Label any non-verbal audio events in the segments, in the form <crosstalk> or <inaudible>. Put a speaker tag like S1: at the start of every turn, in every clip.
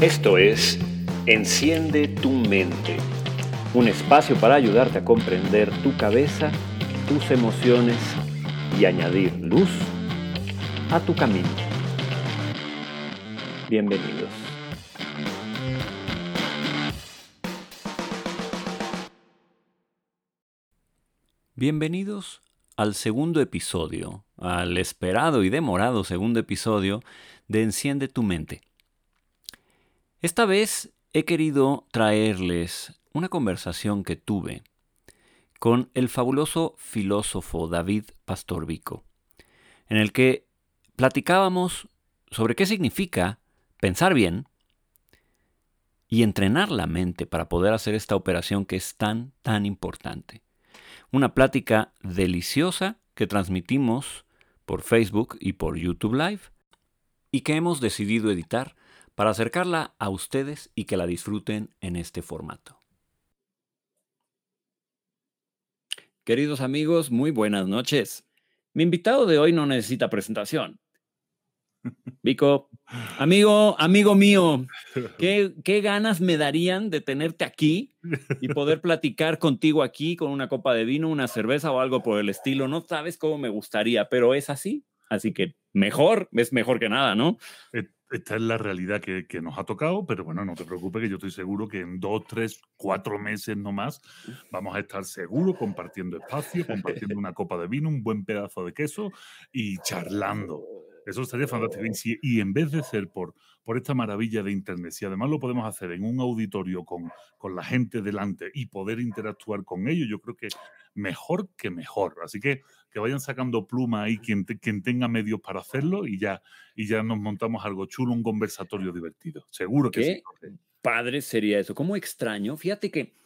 S1: Esto es Enciende tu mente, un espacio para ayudarte a comprender tu cabeza, tus emociones y añadir luz a tu camino. Bienvenidos. Bienvenidos al segundo episodio, al esperado y demorado segundo episodio de Enciende tu mente. Esta vez he querido traerles una conversación que tuve con el fabuloso filósofo David Pastor Vico, en el que platicábamos sobre qué significa pensar bien y entrenar la mente para poder hacer esta operación que es tan, tan importante. Una plática deliciosa que transmitimos por Facebook y por YouTube Live y que hemos decidido editar para acercarla a ustedes y que la disfruten en este formato. Queridos amigos, muy buenas noches. Mi invitado de hoy no necesita presentación. <laughs> Vico, amigo, amigo mío, ¿qué, ¿qué, ganas me darían de tenerte aquí y poder <laughs> platicar contigo aquí con una copa de vino, una cerveza o algo por el estilo. No sabes cómo me gustaría, pero es así. Así que mejor, es mejor que nada, ¿no?
S2: Esta es la realidad que, nos ha tocado, pero bueno, no te preocupes que yo estoy seguro que en dos, tres, cuatro meses no más vamos a estar seguros compartiendo espacio, compartiendo una copa de vino, un buen pedazo de queso y charlando. Eso estaría fantástico. Y, en vez de ser por, por esta maravilla de Internet, si además lo podemos hacer en un auditorio con, con la gente delante y poder interactuar con ellos, yo creo que mejor que mejor. Así que que vayan sacando pluma ahí quien, quien tenga medios para hacerlo y ya, y ya nos montamos algo chulo, un conversatorio divertido. Seguro que
S1: ¿Qué sí. Padre sería eso. ¿Cómo extraño? Fíjate que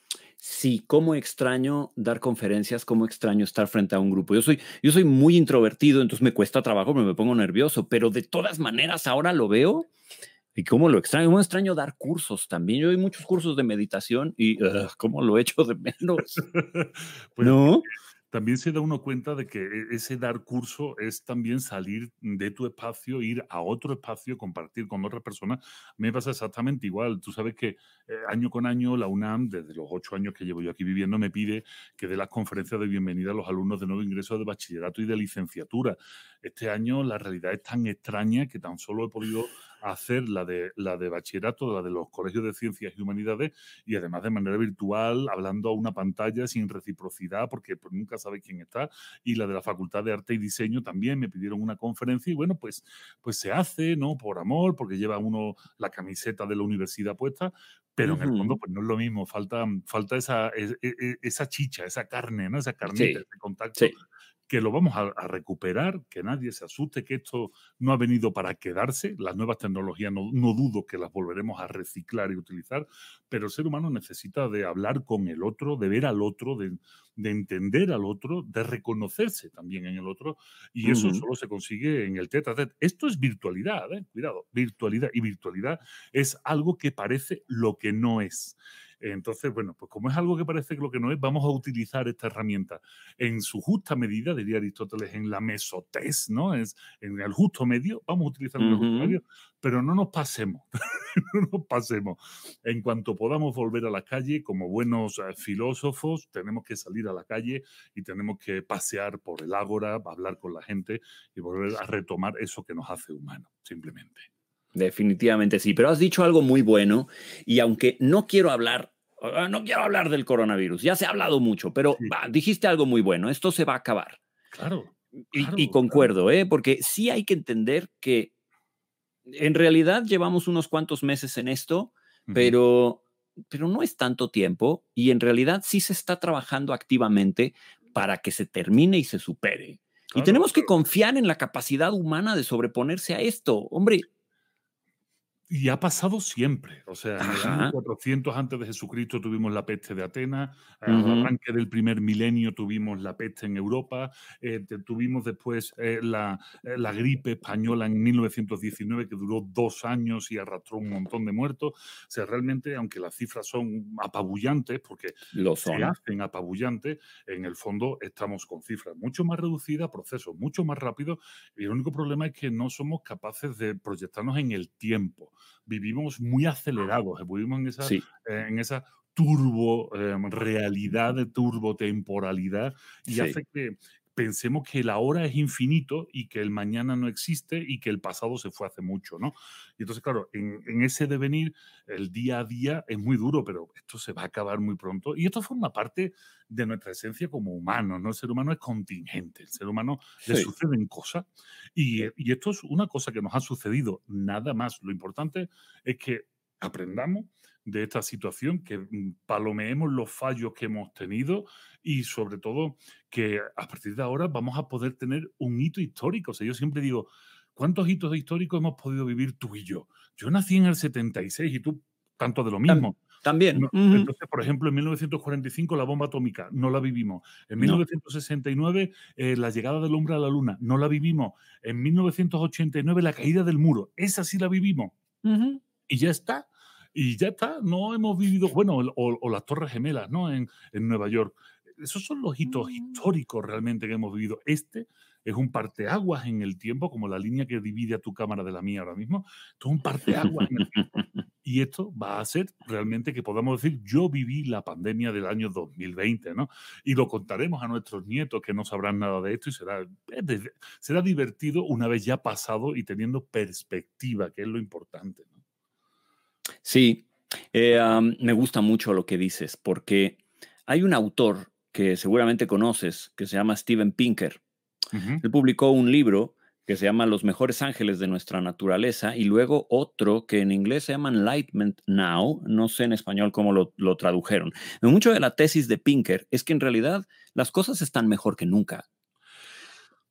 S1: sí, cómo extraño dar conferencias, cómo extraño estar frente a un grupo. Yo soy, yo soy muy introvertido, entonces me cuesta trabajo, me pongo nervioso, pero de todas maneras ahora lo veo y cómo lo extraño. Cómo extraño dar cursos también. Yo doy muchos cursos de meditación y cómo lo echo de menos. <laughs>
S2: pues, ¿No? También se da uno cuenta de que e, ese dar curso es también salir de tu espacio, ir a otro espacio, compartir con otras personas. Me pasa exactamente igual. Tú sabes que eh, año con año la UNAM, desde los ocho años que llevo yo aquí viviendo, me pide que dé las conferencias de bienvenida a los alumnos de nuevo ingreso de bachillerato y de licenciatura. Este año la realidad es tan extraña que tan solo he podido hacer la de, la de bachillerato, la de los colegios de ciencias y humanidades, y además de manera virtual, hablando a una pantalla sin reciprocidad, porque pues, nunca sabe quién está, y la de la Facultad de Arte y Diseño también me pidieron una conferencia, y bueno, pues, pues se hace, ¿no? Por amor, porque lleva uno la camiseta de la universidad puesta, pero en el fondo pues no es lo mismo, falta, falta esa, e, e, esa, chicha, esa carne, ¿no? Esa carnita, ese contacto que lo vamos a, recuperar, que nadie se asuste, que esto no ha venido para quedarse. Las nuevas tecnologías no, dudo que las volveremos a reciclar y utilizar, pero el ser humano necesita de hablar con el otro, de ver al otro, de, entender al otro, de reconocerse también en el otro, y eso solo se consigue en el tete a tete. Esto es virtualidad, ¿eh? cuidado, virtualidad, y virtualidad es algo que parece lo que no es. Entonces, bueno, pues como es algo que parece que lo que no es, vamos a utilizar esta herramienta en su justa medida, diría Aristóteles, en la mesotez, ¿no? Es en el justo medio, vamos a utilizar el justo medio, pero no nos pasemos, <laughs> no nos pasemos. En cuanto podamos volver a la calle, como buenos eh, filósofos, tenemos que salir a la calle y tenemos que pasear por el ágora, hablar con la gente y volver a retomar eso que nos hace humanos, simplemente.
S1: Definitivamente sí, pero has dicho algo muy bueno y aunque no quiero hablar, no quiero hablar del coronavirus, ya se ha hablado mucho, pero dijiste algo muy bueno, esto se va a acabar.
S2: Claro.
S1: y, concuerdo, ¿eh? porque sí hay que entender que en realidad llevamos unos cuantos meses en esto, pero, pero no es tanto tiempo y en realidad sí se está trabajando activamente para que se termine y se supere. y tenemos que confiar en la capacidad humana de sobreponerse a esto. Hombre,
S2: y ha pasado siempre. O sea, en el año 400 antes de Jesucristo tuvimos la peste de Atenas, al arranque del primer milenio tuvimos la peste en Europa, eh, tuvimos después eh, la, eh, la, gripe española en 1919 que duró dos años y arrastró un montón de muertos. O sea, realmente, aunque las cifras son apabullantes, porque
S1: Lo son.
S2: se hacen apabullantes, en el fondo estamos con cifras mucho más reducidas, procesos mucho más rápidos, y el único problema es que no somos capaces de proyectarnos en el tiempo. Vivimos muy acelerados, vivimos en esa, en esa turbo em, realidad, de turbo temporalidad, y hace que, pensemos que el ahora es infinito y que el mañana no existe y que el pasado se fue hace mucho, ¿no? Y entonces, claro, en, ese devenir, el día a día es muy duro, pero esto se va a acabar muy pronto. Y esto forma parte de nuestra esencia como humanos, ¿no? El ser humano es contingente, el ser humano le suceden cosas. Y, y esto es una cosa que nos ha sucedido, nada más. Lo importante es que aprendamos de esta situación, que mm, palomeemos los fallos que hemos tenido y sobre todo que a partir de ahora vamos a poder tener un hito histórico. O sea, yo siempre digo, ¿cuántos hitos históricos hemos podido vivir tú y yo? Yo nací en el 76 y tú tanto de lo mismo.
S1: También.
S2: Entonces, por ejemplo, en 1945 la bomba atómica, no la vivimos. En 1969 eh, la llegada del hombre a la luna, no la vivimos. En 1989 la caída del muro, esa sí la vivimos. Y ya está y ya está, no hemos vivido, bueno, o, las Torres Gemelas, ¿no? En, en, Nueva York. Esos son los hitos mm. históricos realmente que hemos vivido. Este es un parteaguas en el tiempo, como la línea que divide a tu cámara de la mía ahora mismo. Esto es un parteaguas en el tiempo. <laughs> Y esto va a hacer realmente que podamos decir, yo viví la pandemia del año 2020, ¿no? Y lo contaremos a nuestros nietos que no sabrán nada de esto y será, será divertido una vez ya pasado y teniendo perspectiva, que es lo importante. ¿no?
S1: Sí, eh, me gusta mucho lo que dices, porque hay un autor que seguramente conoces, que se llama Steven Pinker. Él publicó un libro que se llama Los mejores ángeles de nuestra naturaleza y luego otro que en inglés se llama Enlightenment Now, no sé en español cómo lo, lo tradujeron. Mucho de la tesis de Pinker es que en realidad las cosas están mejor que nunca.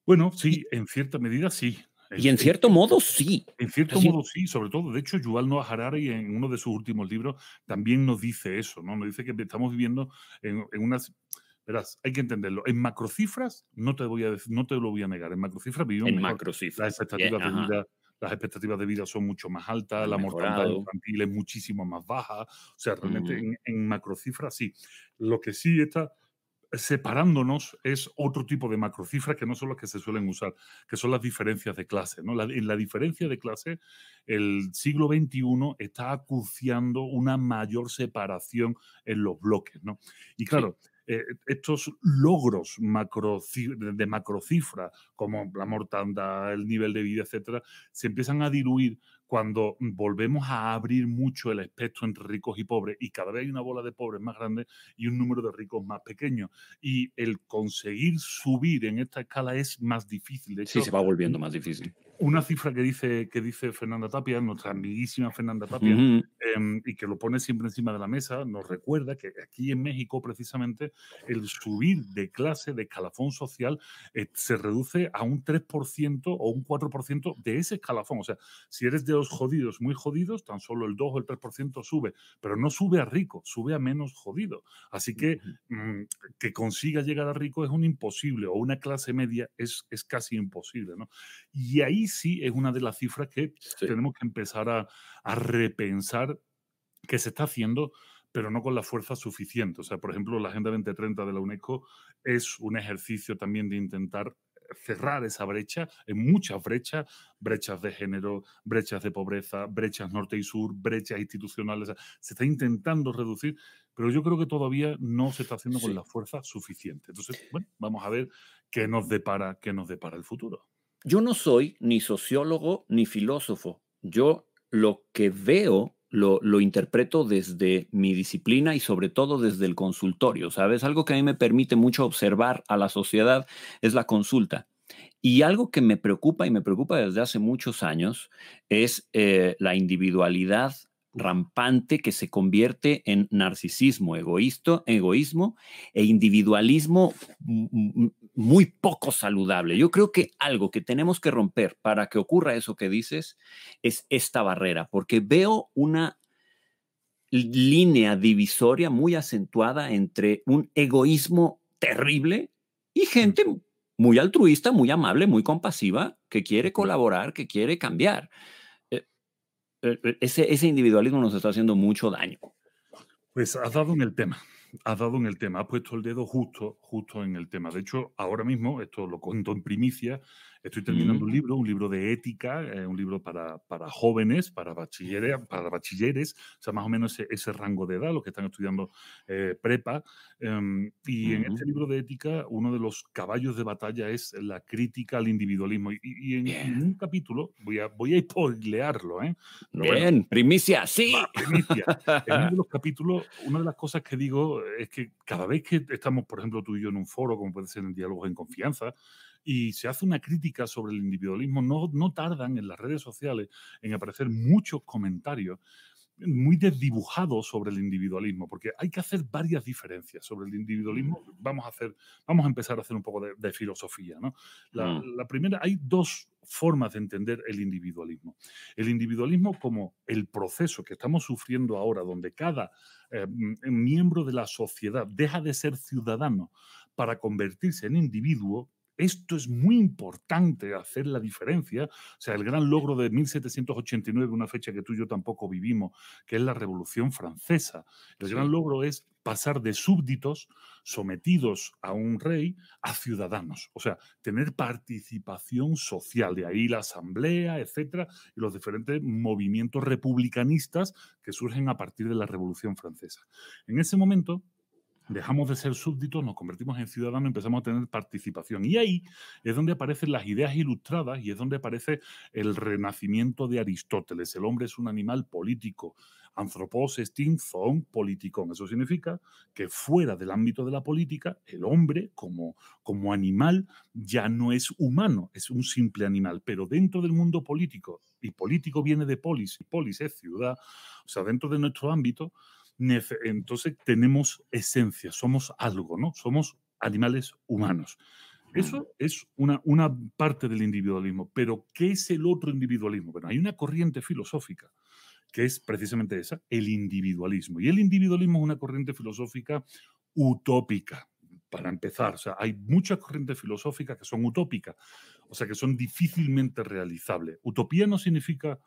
S2: Bueno, sí, en cierta medida sí.
S1: Y en cierto modo sí.
S2: En cierto modo sí, sobre todo. De hecho, Yuval Noah Harari en uno de sus últimos libros también nos dice eso, ¿no? Nos dice que estamos viviendo en, unas... Verás, hay que entenderlo. En macrocifras, no te, voy a decir, no te lo voy a negar, en macrocifras vivimos
S1: en macrocifras.
S2: Las expectativas de vida las expectativas de vida son mucho más altas, la mortalidad infantil es muchísimo más baja. O sea, realmente en, en macrocifras sí. Lo que sí está separándonos es otro tipo de macrocifras que no son las que se suelen usar, que son las diferencias de clase. ¿no? en la diferencia de clase, el siglo XXI está acuciando una mayor separación en los bloques. ¿no? Y claro, eh, estos logros macro, de macrocifra, como la mortandad, el nivel de vida, etcétera, se empiezan a diluir cuando volvemos a abrir mucho el espectro entre ricos y pobres y cada vez hay una bola de pobres más grande y un número de ricos más pequeño. Y el conseguir subir en esta escala es más difícil. De
S1: sí, se va volviendo más difícil
S2: una cifra que dice, que dice Fernanda Tapia, nuestra amiguísima Fernanda Tapia, em, y que lo pone siempre encima de la mesa, nos recuerda que aquí en México, precisamente, el subir de clase, de escalafón social, eh, se reduce a un 3% o un 4% de ese escalafón. O sea, si eres de los jodidos, muy jodidos, tan solo el 2 o el 3% sube, pero no sube a rico, sube a menos jodido. Así que mm, que consiga llegar a rico es un imposible, o una clase media es, es casi imposible. ¿no? Y ahí sí es una de las cifras que tenemos que empezar a, repensar que se está haciendo, pero no con la fuerza suficiente. O sea, por ejemplo, la Agenda 2030 de la UNESCO es un ejercicio también de intentar cerrar esa brecha, en muchas brechas, brechas de género, brechas de pobreza, brechas norte y sur, brechas institucionales. Se está intentando reducir, pero yo creo que todavía no se está haciendo con la fuerza suficiente. Entonces, bueno, vamos a ver qué nos depara, qué nos depara el futuro.
S1: Yo no soy ni sociólogo ni filósofo. Yo lo que veo lo, lo, interpreto desde mi disciplina y sobre todo desde el consultorio, ¿sabes? Algo que a mí me permite mucho observar a la sociedad es la consulta. Y algo que me preocupa y me preocupa desde hace muchos años es eh, la individualidad rampante que se convierte en narcisismo, egoísto, egoísmo e individualismo muy poco saludable. Yo creo que algo que tenemos que romper para que ocurra eso que dices es esta barrera, porque veo una línea divisoria muy acentuada entre un egoísmo terrible y gente muy altruista, muy amable, muy compasiva, que quiere colaborar, que quiere cambiar. Eh, eh, ese, ese individualismo nos está haciendo mucho daño.
S2: Pues has dado en el tema, has dado en el tema, has puesto el dedo justo, justo en el tema. De hecho, ahora mismo, esto lo cuento en primicia, Estoy terminando un libro, un libro de ética, eh, un libro para, para, jóvenes, para bachilleres, para bachilleres, o sea, más o menos ese, rango de edad, los que están estudiando eh, prepa. Em, y en este libro de ética, uno de los caballos de batalla es la crítica al individualismo. Y, en, un capítulo, voy a, voy a spoilearlo, ¿eh?
S1: Bien, primicia, sí.
S2: primicia. en uno de los <laughs> capítulos, una de las cosas que digo es que cada vez que estamos, por ejemplo, tú y yo en un foro, como puede ser en Diálogos en Confianza, y se hace una crítica sobre el individualismo, no, no tardan en las redes sociales en aparecer muchos comentarios muy desdibujados sobre el individualismo, porque hay que hacer varias diferencias sobre el individualismo. Vamos a, hacer, vamos a empezar a hacer un poco de, filosofía. ¿no? La, mm. la, primera, hay dos formas de entender el individualismo. El individualismo como el proceso que estamos sufriendo ahora, donde cada eh, miembro de la sociedad deja de ser ciudadano para convertirse en individuo, esto es muy importante, hacer la diferencia. O sea, el gran logro de 1789, una fecha que tú y yo tampoco vivimos, que es la Revolución Francesa. El gran logro es pasar de súbditos sometidos a un rey a ciudadanos. O sea, tener participación social. De ahí la asamblea, etcétera, y los diferentes movimientos republicanistas que surgen a partir de la Revolución Francesa. En ese momento, dejamos de ser súbditos, nos convertimos en ciudadanos, empezamos a tener participación. Y ahí es donde aparecen las ideas ilustradas y es donde aparece el renacimiento de Aristóteles. El hombre es un animal político. Anthropos estin zoon politikon. Eso significa que fuera del ámbito de la política, el hombre como, como animal ya no es humano, es un simple animal. Pero dentro del mundo político, y político viene de polis, y polis es ciudad, o sea, dentro de nuestro ámbito, entonces tenemos esencia, somos algo, ¿no? Somos animales humanos. Eso es una, una parte del individualismo. Pero, ¿qué es el otro individualismo? Bueno, hay una corriente filosófica que es precisamente esa, el individualismo. Y el individualismo es una corriente filosófica utópica, para empezar. O sea, hay muchas corrientes filosóficas que son utópicas, o sea, que son difícilmente realizables. Utopía no significa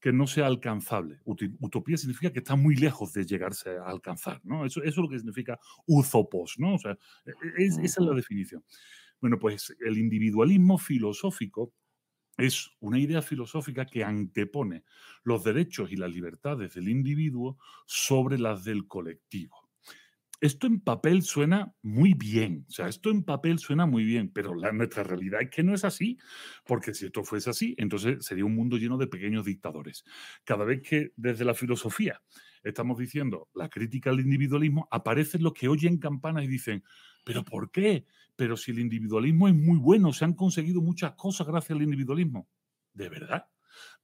S2: que no sea alcanzable. Utopía significa que está muy lejos de llegarse a alcanzar, ¿no? Eso, eso es lo que significa uzopos, ¿no? O sea, e, e, esa es la definición. Bueno, pues el individualismo filosófico es una idea filosófica que antepone los derechos y las libertades del individuo sobre las del colectivo esto en papel suena muy bien, o sea, esto en papel suena muy bien, pero la, nuestra realidad es que no es así, porque si esto fuese así, entonces sería un mundo lleno de pequeños dictadores. Cada vez que desde la filosofía estamos diciendo la crítica al individualismo, aparecen los que oyen campanas y dicen, pero ¿por qué? Pero si el individualismo es muy bueno, se han conseguido muchas cosas gracias al individualismo. ¿De verdad?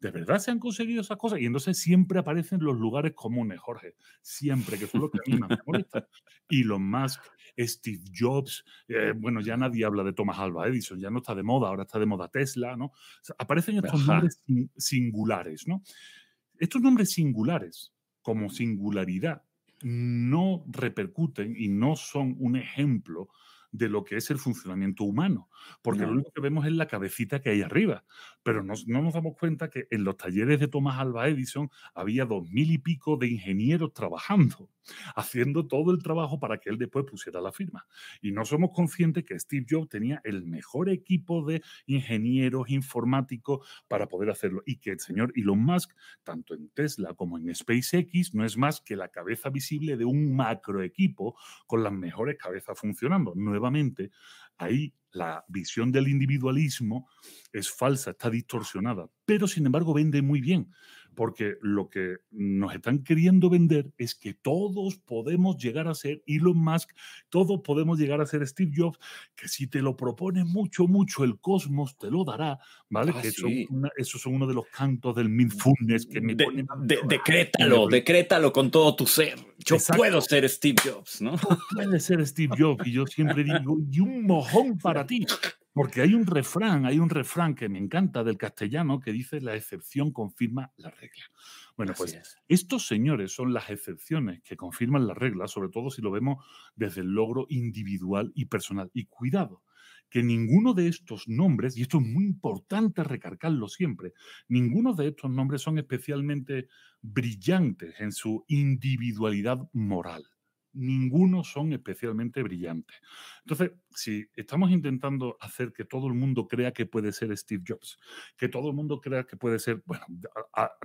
S2: ¿De verdad se han conseguido esas cosas? Y entonces siempre aparecen los lugares comunes, Jorge. Siempre, que son los que a mí me molestan. Elon Musk, Steve Jobs, eh, bueno, ya nadie habla de Thomas Alva Edison, ya no está de moda, ahora está de moda Tesla, ¿no? aparecen estos nombres singulares, ¿no? Estos nombres singulares, como singularidad, no repercuten y no son un ejemplo de lo que es el funcionamiento humano, porque lo único que vemos es la cabecita que hay arriba, pero no, nos damos cuenta que en los talleres de Thomas Alva Edison había dos mil y pico de ingenieros trabajando, haciendo todo el trabajo para que él después pusiera la firma. Y no somos conscientes que Steve Jobs tenía el mejor equipo de ingenieros informáticos para poder hacerlo y que el señor Elon Musk, tanto en Tesla como en SpaceX, no es más que la cabeza visible de un macro equipo con las mejores cabezas funcionando. Ahí la visión del individualismo es falsa, está distorsionada, pero sin embargo vende muy bien, porque lo que nos están queriendo vender es que todos podemos llegar a ser Elon Musk, todos podemos llegar a ser Steve Jobs, que si te lo propone mucho, mucho, el cosmos te lo dará, ¿vale? Ah, que eso, esos son uno de los cantos del mindfulness que me
S1: de, Decrétalo, decrétalo con todo tu ser. Yo puedo ser Steve Jobs, ¿no?
S2: Puede ser Steve Jobs, y yo siempre digo, y un mojón para <laughs> ti. Porque hay un refrán, hay un refrán que me encanta del castellano que dice la excepción confirma la regla. Bueno, pues estos señores son las excepciones que confirman la regla, sobre todo si lo vemos desde el logro individual y personal. Y cuidado, que ninguno de estos nombres, y esto es muy importante recargarlo siempre, ninguno de estos nombres son especialmente brillantes en su individualidad moral. Ninguno son especialmente brillantes. Entonces, si estamos intentando hacer que todo el mundo crea que puede ser Steve Jobs, que todo el mundo crea que puede ser, bueno,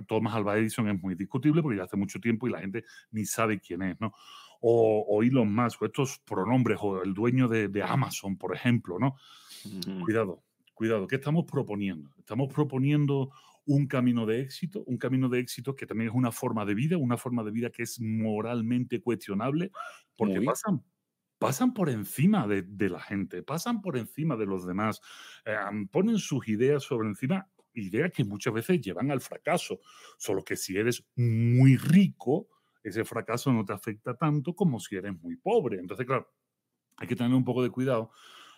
S2: Thomas Alva Edison es muy discutible porque ya hace mucho tiempo y la gente ni sabe quién es, ¿no? O, o Elon Musk, o estos pronombres, o el dueño de, Amazon, por ejemplo, ¿no? Cuidado, cuidado, ¿qué estamos proponiendo? Estamos proponiendo un camino de éxito, un camino de éxito que también es una forma de vida, una forma de vida que es moralmente cuestionable, porque pasan, pasan por encima de, la gente, pasan por encima de los demás, eh, ponen sus ideas sobre encima, ideas que muchas veces llevan al fracaso, solo que si eres muy rico, ese fracaso no te afecta tanto como si eres muy pobre. Entonces, claro, hay que tener un poco de cuidado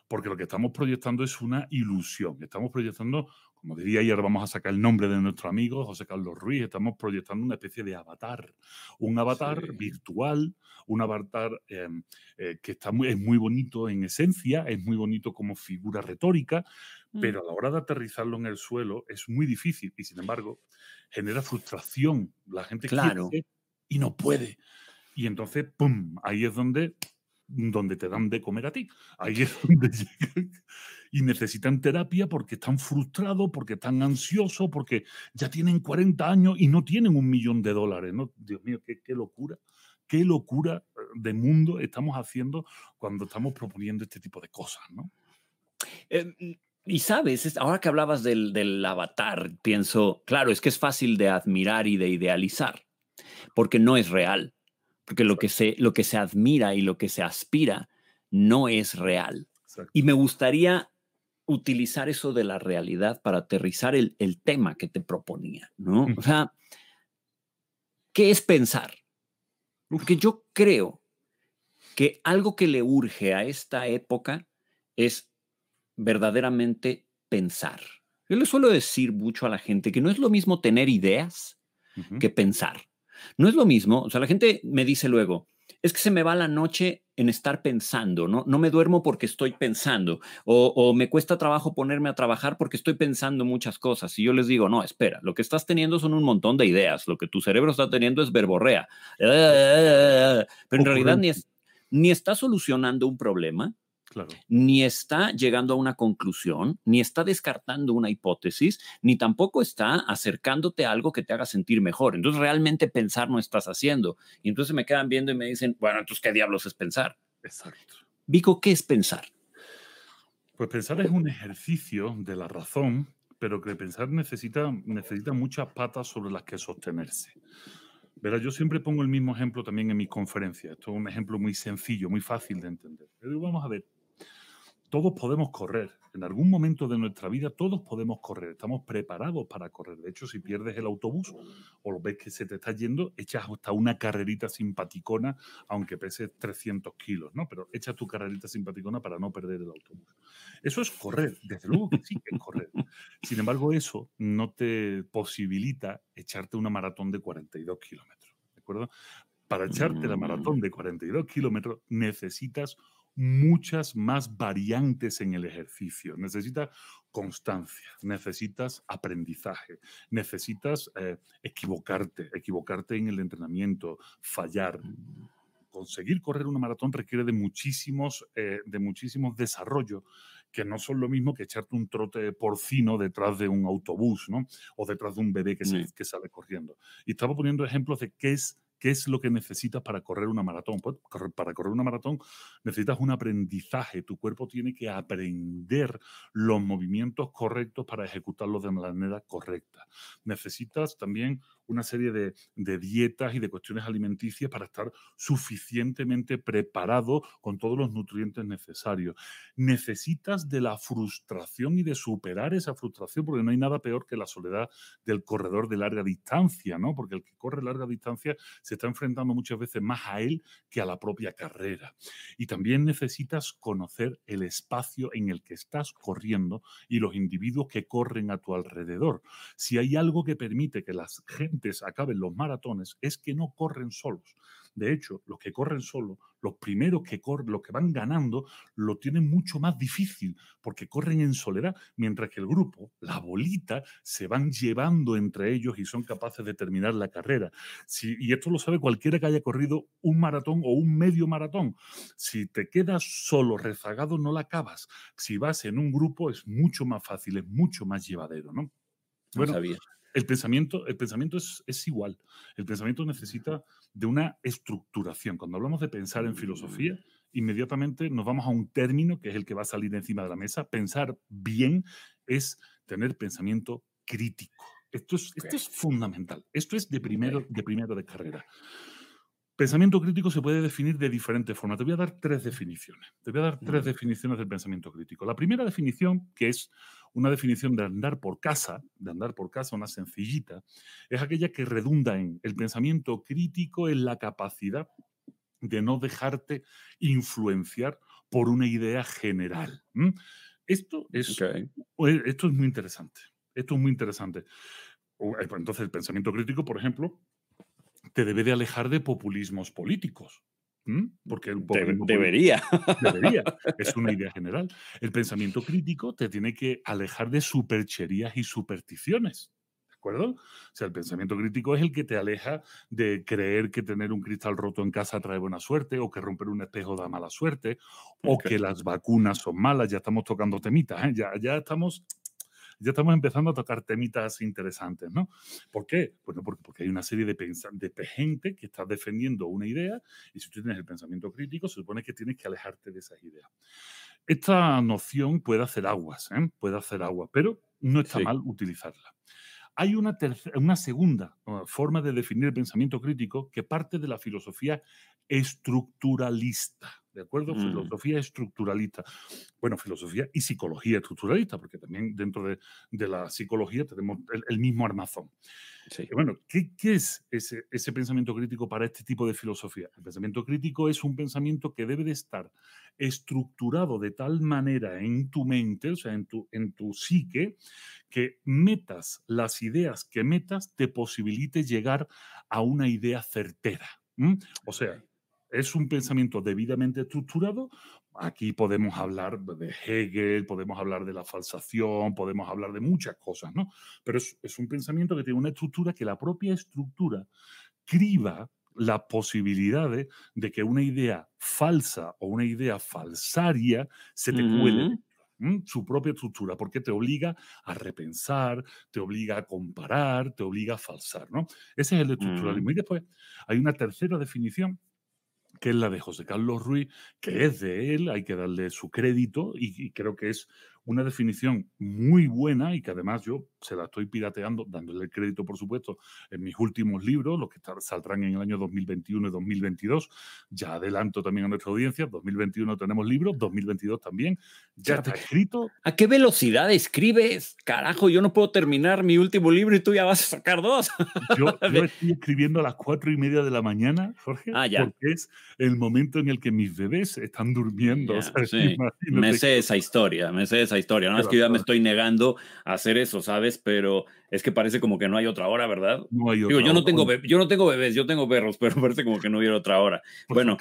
S2: porque lo que estamos proyectando es una ilusión. Estamos proyectando, como diría ayer, vamos a sacar el nombre de nuestro amigo José Carlos Ruiz, estamos proyectando una especie de avatar, un avatar virtual, un avatar em, eh, que está muy, es muy bonito en esencia, es muy bonito como figura retórica, mm. pero a la hora de aterrizarlo en el suelo es muy difícil y sin embargo genera frustración. La gente claro. quiere y no puede. Y entonces, ¡pum! Ahí es donde donde te dan de comer a ti. Ahí es <laughs> donde llegan y necesitan terapia porque están frustrados, porque están ansiosos, porque ya tienen 40 años y no tienen un millón de dólares. ¿no? Dios mío, qué, qué locura. Qué locura eh, de mundo estamos haciendo cuando estamos proponiendo este tipo de cosas, ¿no?
S1: Em, y sabes, ahora que hablabas del, del avatar, pienso, claro, es que es fácil de admirar y de idealizar, porque no es real porque lo que, se, lo que se admira y lo que se aspira no es real. Y me gustaría utilizar eso de la realidad para aterrizar el, tema que te proponía, ¿no? O sea, ¿qué es pensar? Porque yo creo que algo que le urge a esta época es verdaderamente pensar. Yo le suelo decir mucho a la gente que no es lo mismo tener ideas que pensar. No es lo mismo, o sea, la gente me dice luego, es que se me va la noche en estar pensando, ¿no? No me duermo porque estoy pensando, o, me cuesta trabajo ponerme a trabajar porque estoy pensando muchas cosas. Y yo les digo, no, espera, lo que estás teniendo son un montón de ideas, lo que tu cerebro está teniendo es verborrea. Pero en realidad ni, ni está solucionando un problema, ni está llegando a una conclusión, ni está descartando una hipótesis, ni tampoco está acercándote a algo que te haga sentir mejor. Entonces realmente pensar no estás haciendo. Y entonces me quedan viendo y me dicen, bueno, entonces ¿qué diablos es pensar?
S2: Exacto.
S1: Vico, ¿qué es pensar?
S2: Pues pensar es un ejercicio de la razón, pero que pensar necesita, necesita muchas patas sobre las que sostenerse. Verá, yo siempre pongo el mismo ejemplo también en mis conferencias. Esto es un ejemplo muy sencillo, muy fácil de entender. Pero vamos a ver, todos podemos correr. En algún momento de nuestra vida todos podemos correr. Estamos preparados para correr. De hecho, si pierdes el autobús o lo ves que se te está yendo, echas hasta una carrerita simpaticona, aunque pese 300 kilos, ¿no? Pero echas tu carrerita simpaticona para no perder el autobús. Eso es correr. Desde luego que sí es correr. Sin embargo, eso no te posibilita echarte una maratón de 42 kilómetros. ¿De acuerdo? Para echarte la maratón de 42 kilómetros necesitas muchas más variantes en el ejercicio. Necesitas constancia, necesitas aprendizaje, necesitas eh, equivocarte, equivocarte en el entrenamiento, fallar. Conseguir correr una maratón requiere de muchísimos, eh, de muchísimos desarrollos que no son lo mismo que echarte un trote porcino detrás de un autobús, ¿no? O detrás de un bebé que, que sale corriendo. Y estaba poniendo ejemplos de qué es ¿Qué es lo que necesitas para correr una maratón? Pues, para correr una maratón necesitas un aprendizaje. Tu cuerpo tiene que aprender los movimientos correctos para ejecutarlos de manera correcta. Necesitas también una serie de, dietas y de cuestiones alimenticias para estar suficientemente preparado con todos los nutrientes necesarios. Necesitas de la frustración y de superar esa frustración, porque no hay nada peor que la soledad del corredor de larga distancia, ¿no? Porque el que corre larga distancia se está enfrentando muchas veces más a él que a la propia carrera. Y también necesitas conocer el espacio en el que estás corriendo y los individuos que corren a tu alrededor. Si hay algo que permite que las, valientes acaben los maratones es que no corren solos. De hecho, los que corren solos, los primeros que corren, los que van ganando, lo tienen mucho más difícil porque corren en soledad, mientras que el grupo, la bolita, se van llevando entre ellos y son capaces de terminar la carrera. y esto lo sabe cualquiera que haya corrido un maratón o un medio maratón. Si te quedas solo, rezagado, no la acabas. Si vas en un grupo es mucho más fácil, es mucho más llevadero, ¿no? Bueno, el pensamiento, el pensamiento es, es, igual. El pensamiento necesita de una estructuración. Cuando hablamos de pensar en filosofía, inmediatamente nos vamos a un término que es el que va a salir encima de la mesa. Pensar bien es tener pensamiento crítico. Esto es, esto es fundamental. Esto es de primero, de primero de carrera. Pensamiento crítico se puede definir de diferentes formas. Te voy a dar tres definiciones. Te voy a dar tres definiciones del pensamiento crítico. La primera definición, que es una definición de andar por casa, de andar por casa, una sencillita, es aquella que redunda en el pensamiento crítico en la capacidad de no dejarte influenciar por una idea general. Esto es, esto es muy interesante. Esto es muy interesante. Eh, entonces, el pensamiento crítico, por ejemplo, te debe de alejar de populismos políticos. Porque el
S1: debería.
S2: Debería. Es una <laughs> idea general. El pensamiento crítico te tiene que alejar de supercherías y supersticiones. ¿De acuerdo? O sea, el pensamiento crítico es el que te aleja de creer que tener un cristal roto en casa trae buena suerte, o que romper un espejo da mala suerte, o que las vacunas son malas. Ya estamos tocando temitas, ¿eh? ya, ya estamos ya estamos empezando a tocar temitas interesantes, ¿no? ¿Por qué? Bueno, porque, porque hay una serie de, de gente que está defendiendo una idea y si tú tienes el pensamiento crítico, se supone que tienes que alejarte de esas ideas. Esta noción puede hacer aguas, ¿eh? puede hacer agua, pero no está mal utilizarla. Hay una, una segunda uh, forma de definir el pensamiento crítico que parte de la filosofía estructuralista. ¿De acuerdo? Mm. Filosofía estructuralista. Bueno, filosofía y psicología estructuralista, porque también dentro de, la psicología tenemos el, mismo armazón. Sí. Bueno, ¿qué, es ese, ese, pensamiento crítico para este tipo de filosofía? El pensamiento crítico es un pensamiento que debe de estar estructurado de tal manera en tu mente, o sea, en tu, en tu psique, que metas las ideas que metas te posibilite llegar a una idea certera. O sea, es un pensamiento debidamente estructurado. Aquí podemos hablar de Hegel, podemos hablar de la falsación, podemos hablar de muchas cosas, ¿no? Pero es, es un pensamiento que tiene una estructura que la propia estructura criba las posibilidades de que una idea falsa o una idea falsaria se te cuele su propia estructura, porque te obliga a repensar, te obliga a comparar, te obliga a falsar, ¿no? Ese es el estructuralismo. Y después hay una tercera definición que es la de José Carlos Ruiz, que es de él, hay que darle su crédito y, creo que es una definición muy buena y que además yo se la estoy pirateando, dándole el crédito, por supuesto, en mis últimos libros, los que saldrán en el año 2021 y 2022. Ya adelanto también a nuestra audiencia, 2021 tenemos libros, 2022 también. Ya está escrito.
S1: ¿A qué velocidad escribes? Carajo, yo no puedo terminar mi último libro y tú ya vas a sacar dos. <laughs>
S2: Yo, estoy escribiendo a las cuatro y media de la mañana, Jorge, ah, porque es el momento en el que mis bebés están durmiendo.
S1: Me sé esa historia, me sé esa historia. No es que yo ya me estoy negando a hacer eso, ¿sabes? Pero es que parece como que no hay otra hora, ¿verdad?
S2: No hay otra
S1: Digo, yo no, tengo yo no tengo bebés, yo tengo perros, <laughs> pero parece como que no hubiera otra hora. bueno,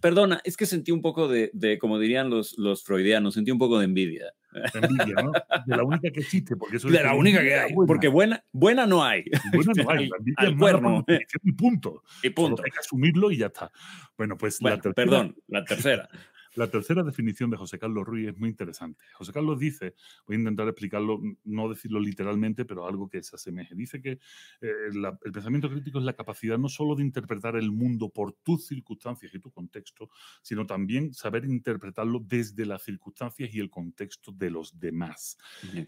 S1: perdona, es que sentí un poco de, de, como dirían los, los freudianos, sentí un poco de envidia.
S2: envidia, ¿no? De la única que existe, porque eso
S1: De la única que hay, porque buena, buena no hay.
S2: Buena no <laughs> hay, la envidia
S1: al cuerno.
S2: Y punto.
S1: Y punto.
S2: hay que asumirlo y ya está. Bueno, pues
S1: la tercera, Perdón, la tercera.
S2: La tercera definición de José Carlos Ruiz es muy interesante. José Carlos dice, voy a intentar explicarlo, no decirlo literalmente, pero algo que se asemeje. Dice que eh, el pensamiento crítico es la capacidad no solo de interpretar el mundo por tus circunstancias y tu contexto, sino también saber interpretarlo desde las circunstancias y el contexto de los demás.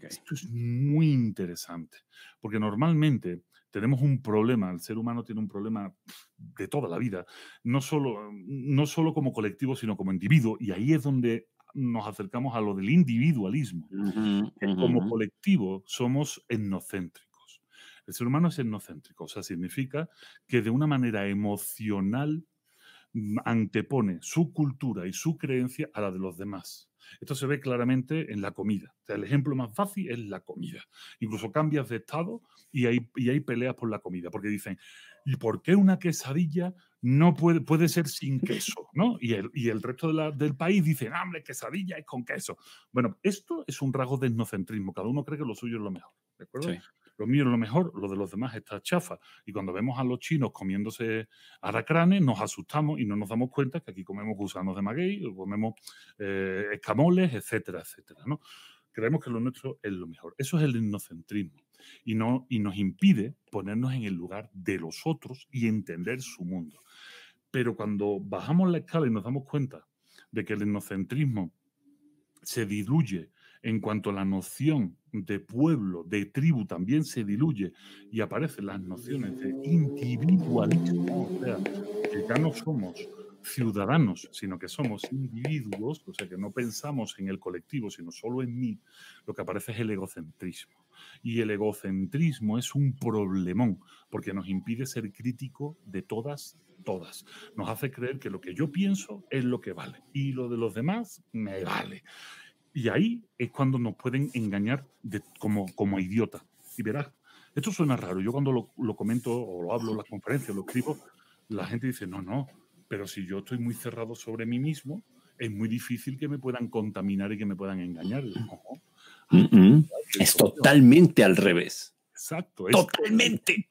S2: Esto es muy interesante, porque normalmente tenemos un problema, el ser humano tiene un problema de toda la vida, no solo, no solo como colectivo, sino como individuo, y ahí es donde nos acercamos a lo del individualismo. Como colectivo somos etnocéntricos. El ser humano es etnocéntrico, o sea, significa que de una manera emocional mm, antepone su cultura y su creencia a la de los demás. Esto se ve claramente en la comida. el ejemplo más fácil es la comida. Incluso cambias de estado y hay, y hay peleas por la comida, porque dicen, ¿y por qué una quesadilla no puede, puede ser sin queso? <laughs> ¿no? Y, el, y el resto del país dice, hambre, quesadilla es con queso. Bueno, esto es un rasgo de etnocentrismo. Cada uno cree que lo suyo es lo mejor. ¿De acuerdo? Lo mío es lo mejor, lo de los demás está chafa. Y cuando vemos a los chinos comiéndose aracranes, nos asustamos y no nos damos cuenta que aquí comemos gusanos de maguey, comemos eh, escamoles, etcétera, etcétera. ¿no? Creemos que lo nuestro es lo mejor. Eso es el inocentrismo. Y, no, y nos impide ponernos en el lugar de los otros y entender su mundo. Pero cuando bajamos la escala y nos damos cuenta de que el inocentrismo se diluye en cuanto la noción de pueblo, de tribu, también se diluye y aparecen las nociones de individualismo, o sea, que ya no somos ciudadanos, sino que somos individuos, o sea, que no pensamos en el colectivo, sino solo en mí, lo que aparece es el egocentrismo. Y el egocentrismo es un problemón, porque nos impide ser crítico de todas, todas. Nos hace creer que lo que yo pienso es lo que vale y lo de los demás me vale. Y ahí es cuando nos pueden engañar de, como, como idiota. Y verás, esto suena raro. Yo cuando lo, lo comento o lo hablo en las conferencias, lo escribo, la gente dice, no, no, pero si yo estoy muy cerrado sobre mí mismo, es muy difícil que me puedan contaminar y que me puedan engañar.
S1: Es totalmente al revés.
S2: Exacto.
S1: Totalmente.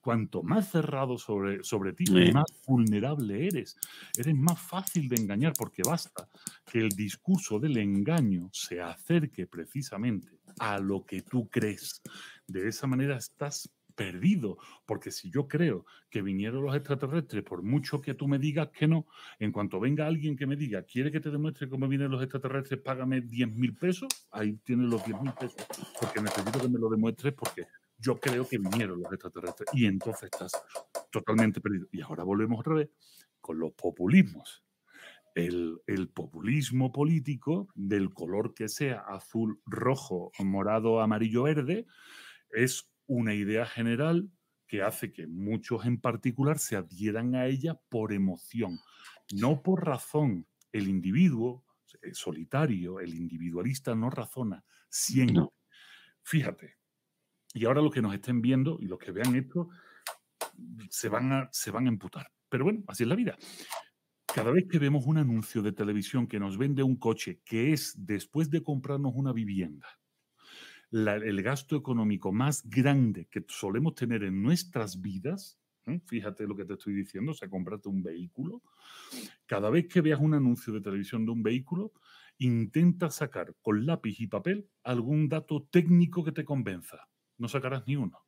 S2: cuanto más cerrado sobre, sobre ti, más vulnerable eres. Eres más fácil de engañar porque basta que el discurso del engaño se acerque precisamente a lo que tú crees. De esa manera estás perdido, porque si yo creo que vinieron los extraterrestres, por mucho que tú me digas que no, en cuanto venga alguien que me diga, ¿quiere que te demuestre cómo vienen los extraterrestres? Págame 10 mil pesos, ahí tienes los 10 mil pesos, porque necesito que me lo demuestres porque yo creo que vinieron los extraterrestres. Y entonces estás totalmente perdido. Y ahora volvemos otra vez con los populismos. El, el, populismo político, del color que sea, azul, rojo, morado, amarillo, verde, es una idea general que hace que muchos en particular se adhieran a ella por emoción, no por razón. El individuo solitario, el individualista no razona, siempre. Fíjate, y ahora los que nos estén viendo y los que vean esto se van a, se van a emputar. Pero bueno, así es la vida. Cada vez que vemos un anuncio de televisión que nos vende un coche que es después de comprarnos una vivienda, el gasto económico más grande que solemos tener en nuestras vidas, ¿eh? fíjate lo que te estoy diciendo, o sea, comprarte un vehículo, cada vez que veas un anuncio de televisión de un vehículo, intenta sacar con lápiz y papel algún dato técnico que te convenza. No sacarás ni uno.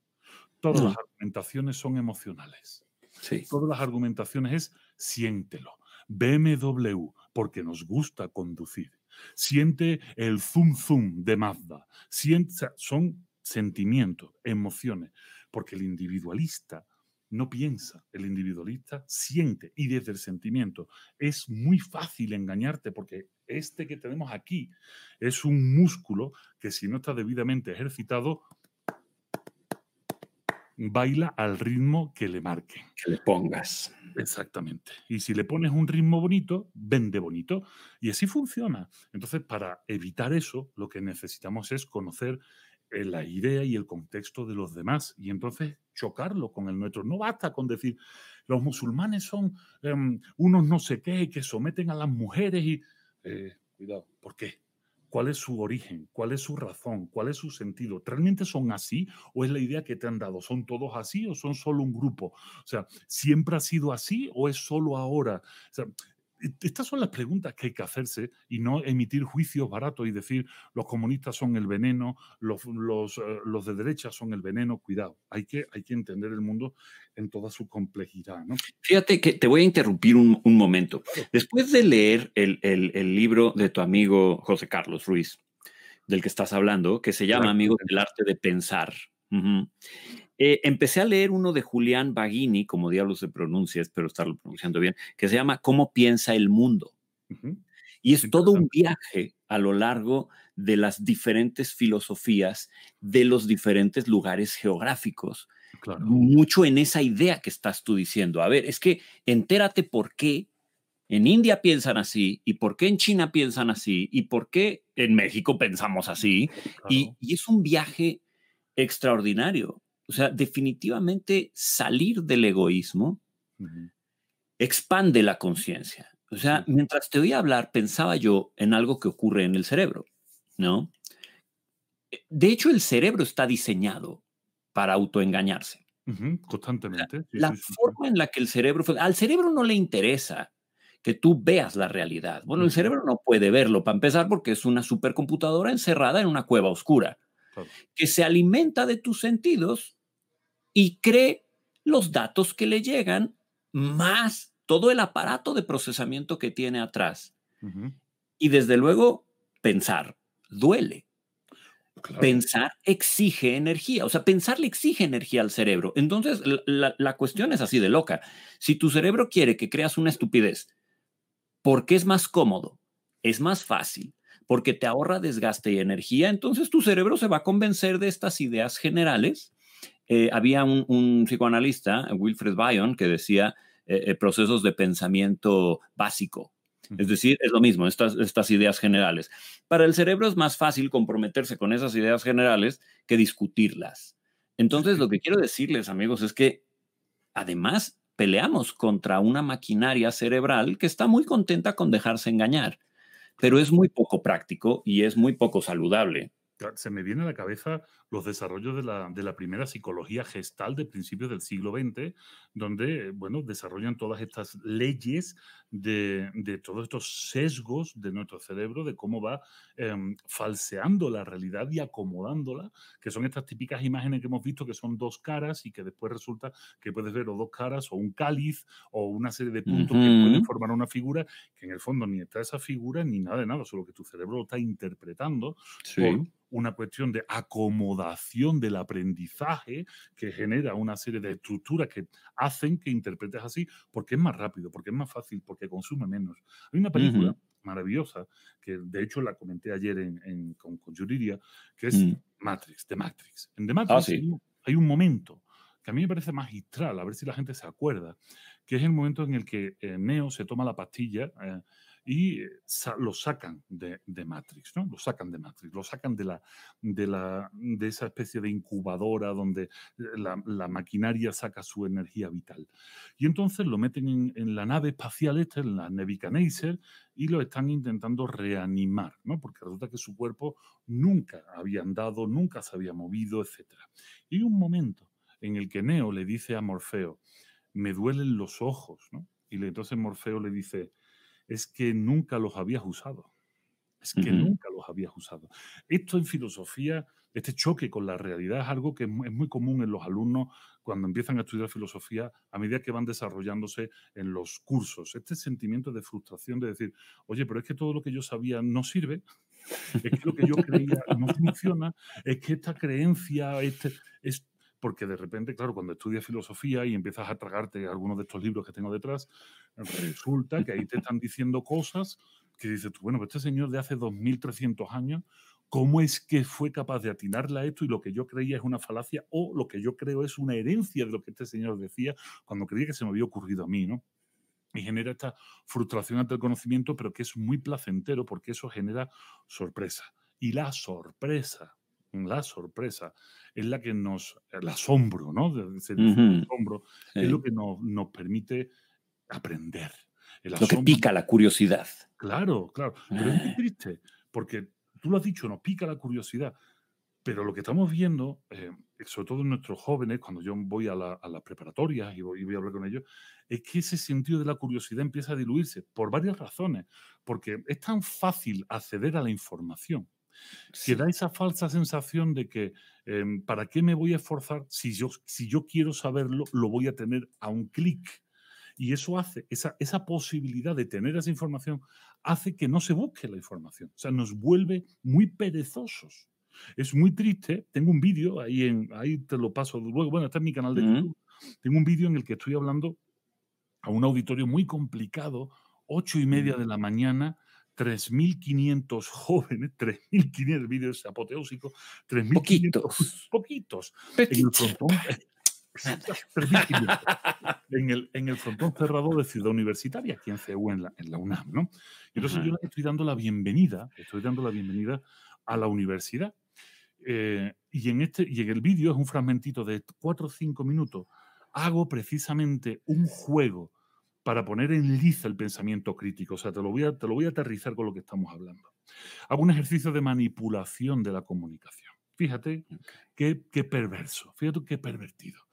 S2: Todas las argumentaciones son emocionales.
S1: Sí.
S2: Todas las argumentaciones es siéntelo. BMW, porque nos gusta conducir siente el zoom zoom de Mazda, siente, son sentimientos, emociones, porque el individualista no piensa, el individualista siente y desde el sentimiento es muy fácil engañarte porque este que tenemos aquí es un músculo que si no está debidamente ejercitado baila al ritmo que le marque.
S1: Que le pongas.
S2: Exactamente. Y si le pones un ritmo bonito, vende bonito. Y así funciona. Entonces, para evitar eso, lo que necesitamos es conocer eh, la idea y el contexto de los demás y entonces chocarlo con el nuestro. No basta con decir, los musulmanes son em, unos no sé qué que someten a las mujeres y... Eh, cuidado, ¿por qué? Cuál es su origen, cuál es su razón, cuál es su sentido. ¿Realmente son así o es la idea que te han dado? ¿Son todos así o son solo un grupo? O sea, ¿siempre ha sido así o es solo ahora? O sea, estas son las preguntas que hay que hacerse y no emitir juicios baratos y decir los comunistas son el veneno, los, los, eh, los de derecha son el veneno. Cuidado, hay que, hay que entender el mundo en toda su complejidad. ¿no?
S1: Fíjate que te voy a interrumpir un, un momento. Después de leer el, el, el, libro de tu amigo José Carlos Ruiz, del que estás hablando, que se llama Amigos del Arte de Pensar, uh -huh. Eh, empecé a leer uno de Julián Baghini, como diablos se pronuncia, espero estarlo pronunciando bien, que se llama Cómo piensa el mundo. Uh -huh. Y es todo un viaje a lo largo de las diferentes filosofías de los diferentes lugares geográficos mucho en esa idea que estás tú diciendo. A ver, es que entérate por qué en India piensan así y por qué en China piensan así y por qué en México pensamos así. Y, es un viaje extraordinario. O sea, definitivamente salir del egoísmo expande la conciencia. O sea, mientras te oía hablar, pensaba yo en algo que ocurre en el cerebro, ¿no? De hecho, el cerebro está diseñado para autoengañarse.
S2: constantemente.
S1: la forma en la que el cerebro... Al cerebro no le interesa que tú veas la realidad. Bueno, el cerebro no puede verlo, para empezar, porque es una supercomputadora encerrada en una cueva oscura, que se alimenta de tus sentidos y cree los datos que le llegan, más todo el aparato de procesamiento que tiene atrás. Y desde luego, pensar duele. Pensar exige energía, o sea, pensar le exige energía al cerebro. Entonces, la, la, cuestión es así de loca. Si tu cerebro quiere que creas una estupidez porque es más cómodo, es más fácil, porque te ahorra desgaste y energía, entonces tu cerebro se va a convencer de estas ideas generales. Eh, había un, psicoanalista, Wilfred Bion, que decía eh, eh, procesos de pensamiento básico. Es decir, es lo mismo, estas, estas ideas generales. Para el cerebro es más fácil comprometerse con esas ideas generales que discutirlas. Entonces, lo que quiero decirles, amigos, es que además peleamos contra una maquinaria cerebral que está muy contenta con dejarse engañar, pero es muy poco práctico y es muy poco saludable.
S2: Se me viene a la cabeza los desarrollos de la, de la primera psicología gestal de principios del siglo XX, donde, bueno, desarrollan todas estas leyes de, de todos estos sesgos de nuestro cerebro, de cómo va em, falseando la realidad y acomodándola, que son estas típicas imágenes que hemos visto que son dos caras y que después resulta que puedes ver o dos caras o un cáliz o una serie de puntos que pueden formar una figura, que en el fondo ni está esa figura ni nada de nada, solo que tu cerebro lo está interpretando por una cuestión de acomodación del aprendizaje que genera una serie de estructuras que hacen que interpretes así porque es más rápido, porque es más fácil, porque consume menos. Hay una película maravillosa que de hecho la comenté ayer en, con, con Yuriria, que es mm. Matrix, The Matrix. En The ah, Matrix hay, un momento que a mí me parece magistral, a ver si la gente se acuerda, que es el momento en el que eh, Neo se toma la pastilla. Eh, y eh, lo sacan de, Matrix, ¿no? Lo sacan de Matrix, lo sacan de, la, de, la, de esa especie de incubadora donde eh, la, maquinaria saca su energía vital. Y entonces lo meten en, la nave espacial esta, en la Nebuchadnezzar, y lo están intentando reanimar, ¿no? Porque resulta que su cuerpo nunca había andado, nunca se había movido, etc. Y un momento en el que Neo le dice a Morfeo, me duelen los ojos, ¿no? Y entonces Morfeo le dice, es que nunca los habías usado. Es que nunca los habías usado. Esto en filosofía, este choque con la realidad es algo que es muy común en los alumnos cuando empiezan a estudiar filosofía a medida que van desarrollándose en los cursos. Este sentimiento de frustración de decir, oye, pero es que todo lo que yo sabía no sirve, es que lo que yo creía no <laughs> funciona, es que esta creencia, este, es, porque de repente, claro, cuando estudias filosofía y empiezas a tragarte algunos de estos libros que tengo detrás, resulta que ahí te están diciendo cosas que dices tú, bueno, este señor de hace 2300 años, ¿cómo es que fue capaz de atinarle a esto y lo que yo creía es una falacia o lo que yo creo es una herencia de lo que este señor decía cuando creía que se me había ocurrido a mí, ¿no? Y genera esta frustración ante el conocimiento, pero que es muy placentero porque eso genera sorpresa. Y la sorpresa, la sorpresa es la que nos, el asombro, ¿no? asombro, es lo que nos, nos permite aprender.
S1: lo que pica la curiosidad.
S2: Claro, claro. Pero es muy ah. triste, porque tú lo has dicho, nos pica la curiosidad. Pero lo que estamos viendo, eh, sobre todo en nuestros jóvenes, cuando yo voy a, la, a las preparatorias y voy, y voy, a hablar con ellos, es que ese sentido de la curiosidad empieza a diluirse por varias razones. Porque es tan fácil acceder a la información que da esa falsa sensación de que em, ¿para qué me voy a esforzar si yo, si yo quiero saberlo, lo voy a tener a un clic? Y eso hace, esa, esa posibilidad de tener esa información, hace que no se busque la información. O sea, nos vuelve muy perezosos. Es muy triste. Tengo un vídeo, ahí, en, ahí te lo paso luego. Bueno, está en mi canal de YouTube. Tengo un vídeo en el que estoy hablando a un auditorio muy complicado, ocho y media de la mañana, 3.500 jóvenes, 3.500 vídeos apoteósicos, 3.500
S1: poquitos.
S2: poquitos. En el, frontón, <laughs> en, el, en el frontón cerrado de Ciudad Universitaria, aquí en CEU, en la, en la UNAM, ¿no? Entonces yo estoy dando la bienvenida, estoy dando la bienvenida a la universidad. Eh, y, en este, y en el vídeo es un fragmentito de 4 o 5 minutos. Hago precisamente un juego para poner en liza el pensamiento crítico. O sea, te lo voy a, te lo voy a aterrizar con lo que estamos hablando. Hago un ejercicio de manipulación de la comunicación. Fíjate qué, qué perverso, fíjate qué pervertido.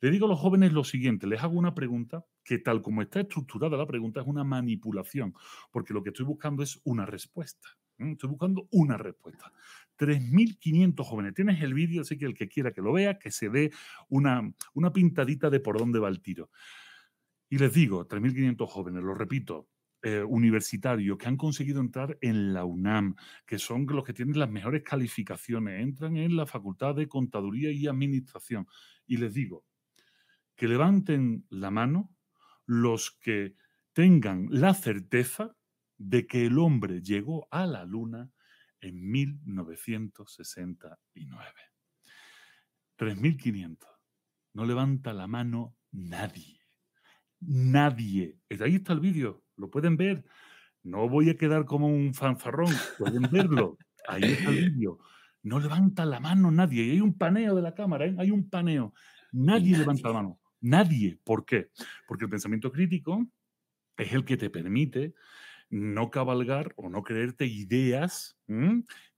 S2: Le digo a los jóvenes lo siguiente, les hago una pregunta que tal como está estructurada la pregunta es una manipulación, porque lo que estoy buscando es una respuesta. Estoy buscando una respuesta. 3.500 jóvenes. Tienes el vídeo, así que el que quiera que lo vea, que se dé una, una pintadita de por dónde va el tiro. Y les digo, 3.500 jóvenes, lo repito, eh, universitarios que han conseguido entrar en la UNAM, que son los que tienen las mejores calificaciones, entran en la Facultad de Contaduría y Administración. Y les digo, que levanten la mano los que tengan la certeza de que el hombre llegó a la luna en 1969. 3.500. No levanta la mano nadie. Nadie. Ahí está el vídeo, lo pueden ver. No voy a quedar como un fanfarrón, pueden verlo. Ahí está el <laughs> vídeo. No levanta la mano nadie. Y hay un paneo de la cámara, ¿eh? hay un paneo. Nadie, nadie levanta la mano. Nadie. ¿Por qué? Porque el pensamiento crítico es el que te permite no cabalgar o no creerte ideas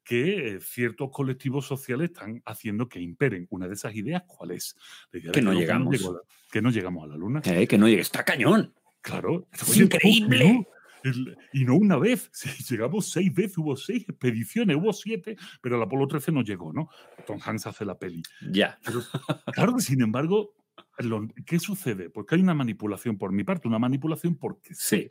S2: que ciertos colectivos sociales están haciendo que imperen. Una de esas ideas, ¿cuál es?
S1: que, no llegamos.
S2: que no llegamos a la luna.
S1: Eh, que no llegue. Está cañón.
S2: Claro.
S1: Es increíble.
S2: Y no una vez, <laughs> llegamos seis veces, hubo seis expediciones, hubo siete, pero el Apolo 13 no llegó, ¿no? Tom Hanks hace la peli.
S1: Ya.
S2: claro que sin embargo, ¿qué sucede? Porque hay una manipulación por mi parte, una manipulación porque sí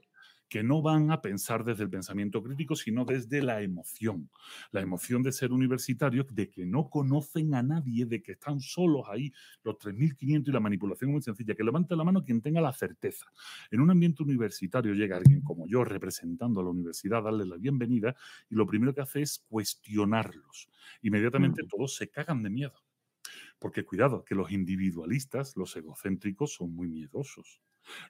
S2: que no van a pensar desde el pensamiento crítico, sino desde la emoción. La emoción de ser universitarios, de que no conocen a nadie, de que están solos ahí, los 3.500 y la manipulación es muy sencilla. Que levante la mano quien tenga la certeza. En un ambiente universitario llega alguien como yo, representando a la universidad, darle la bienvenida, y lo primero que hace es cuestionarlos. Inmediatamente todos se cagan de miedo. Porque cuidado, que los individualistas, los egocéntricos, son muy miedosos.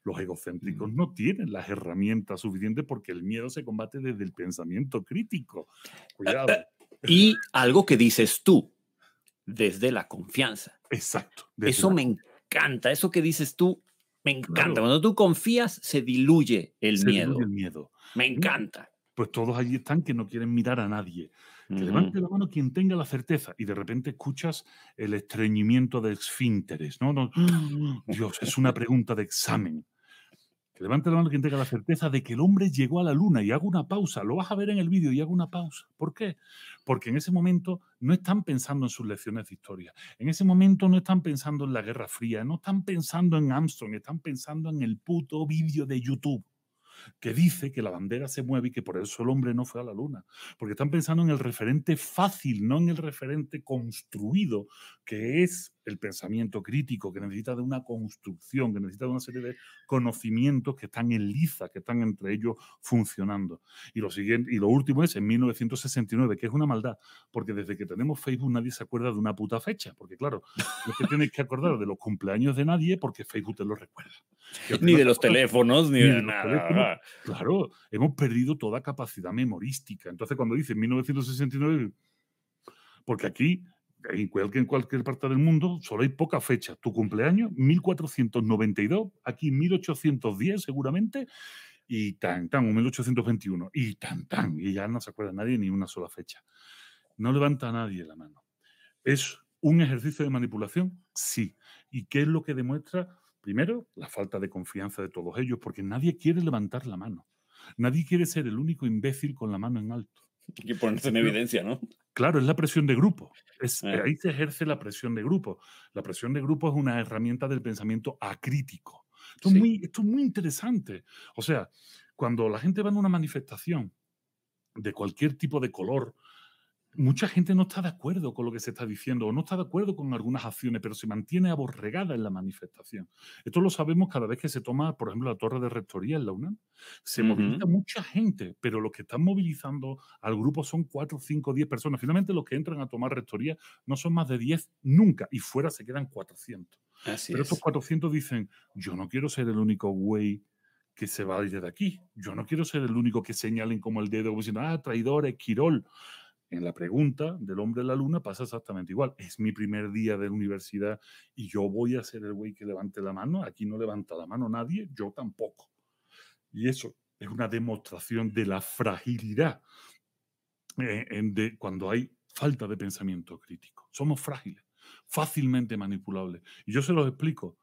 S2: Los egocéntricos no tienen las herramientas suficientes porque el miedo se combate desde el pensamiento crítico. Cuidado.
S1: Y algo que dices tú, desde la confianza.
S2: Exacto.
S1: Eso me encanta, eso que dices tú, me encanta. Cuando tú confías, se diluye el miedo.
S2: el miedo.
S1: Me encanta.
S2: Pues todos allí están que no quieren mirar a nadie. Que levante la mano quien tenga la certeza y de repente escuchas el estreñimiento de esfínteres. ¿no? no <gasps> Dios, es una pregunta de examen. Que levante la mano quien tenga la certeza de que el hombre llegó a la luna y hago una pausa. Lo vas a ver en el vídeo y hago una pausa. ¿Por qué? Porque en ese momento no están pensando en sus lecciones de historia. En ese momento no están pensando en la Guerra Fría, no están pensando en Armstrong, están pensando en el puto vídeo de YouTube que dice que la bandera se mueve y que por eso el hombre no fue a la luna. Porque están pensando en el referente fácil, no en el referente construido, que es el pensamiento crítico, que necesita de una construcción, que necesita de una serie de conocimientos que están en liza, que están entre ellos funcionando. Y lo, siguiente, y lo último es en 1969, que es una maldad, porque desde que tenemos Facebook nadie se acuerda de una puta fecha, porque claro, <laughs> no que tienes que acordar de los cumpleaños de nadie porque Facebook te lo recuerda.
S1: Ni de los teléfonos, ni, de, nada.
S2: Claro, hemos perdido toda capacidad memorística. Entonces cuando dice 1969, porque aquí en cualquier, en cualquier parte del mundo solo hay poca fecha. Tu cumpleaños, 1492, aquí 1810 seguramente, y tan, tan, o 1821, y tan, tan, y ya no se acuerda nadie ni una sola fecha. No levanta nadie la mano. ¿Es un ejercicio de manipulación? Sí. ¿Y qué es lo que demuestra? Primero, la falta de confianza de todos ellos, porque nadie quiere levantar la mano. Nadie quiere ser el único imbécil con la mano en alto.
S1: Hay que ponerse en evidencia, ¿no?
S2: Claro, es la presión de grupo. Es, eh. Ahí se ejerce la presión de grupo. La presión de grupo es una herramienta del pensamiento acrítico. Esto, es muy, esto es muy interesante. O sea, cuando la gente va a una manifestación de cualquier tipo de color, mucha gente no está de acuerdo con lo que se está diciendo o no está de acuerdo con algunas acciones, pero se mantiene aborregada en la manifestación. Esto lo sabemos cada vez que se toma, por ejemplo, la torre de rectoría en la UNAM. Se moviliza mucha gente, pero los que están movilizando al grupo son 4, 5, 10 personas. Finalmente, los que entran a tomar rectoría no son más de 10 nunca y fuera se quedan 400. Pero estos 400 dicen, yo no quiero ser el único güey que se va a ir de aquí. Yo no quiero ser el único que señalen como el dedo diciendo, ah, traidor, Esquirol. En la pregunta del hombre de la luna pasa exactamente igual. Es mi primer día de universidad y yo voy a ser el güey que levante la mano. Aquí no levanta la mano nadie, yo tampoco. Y eso es una demostración de la fragilidad eh, de cuando hay falta de pensamiento crítico. Somos frágiles, fácilmente manipulables. Y yo se los explico.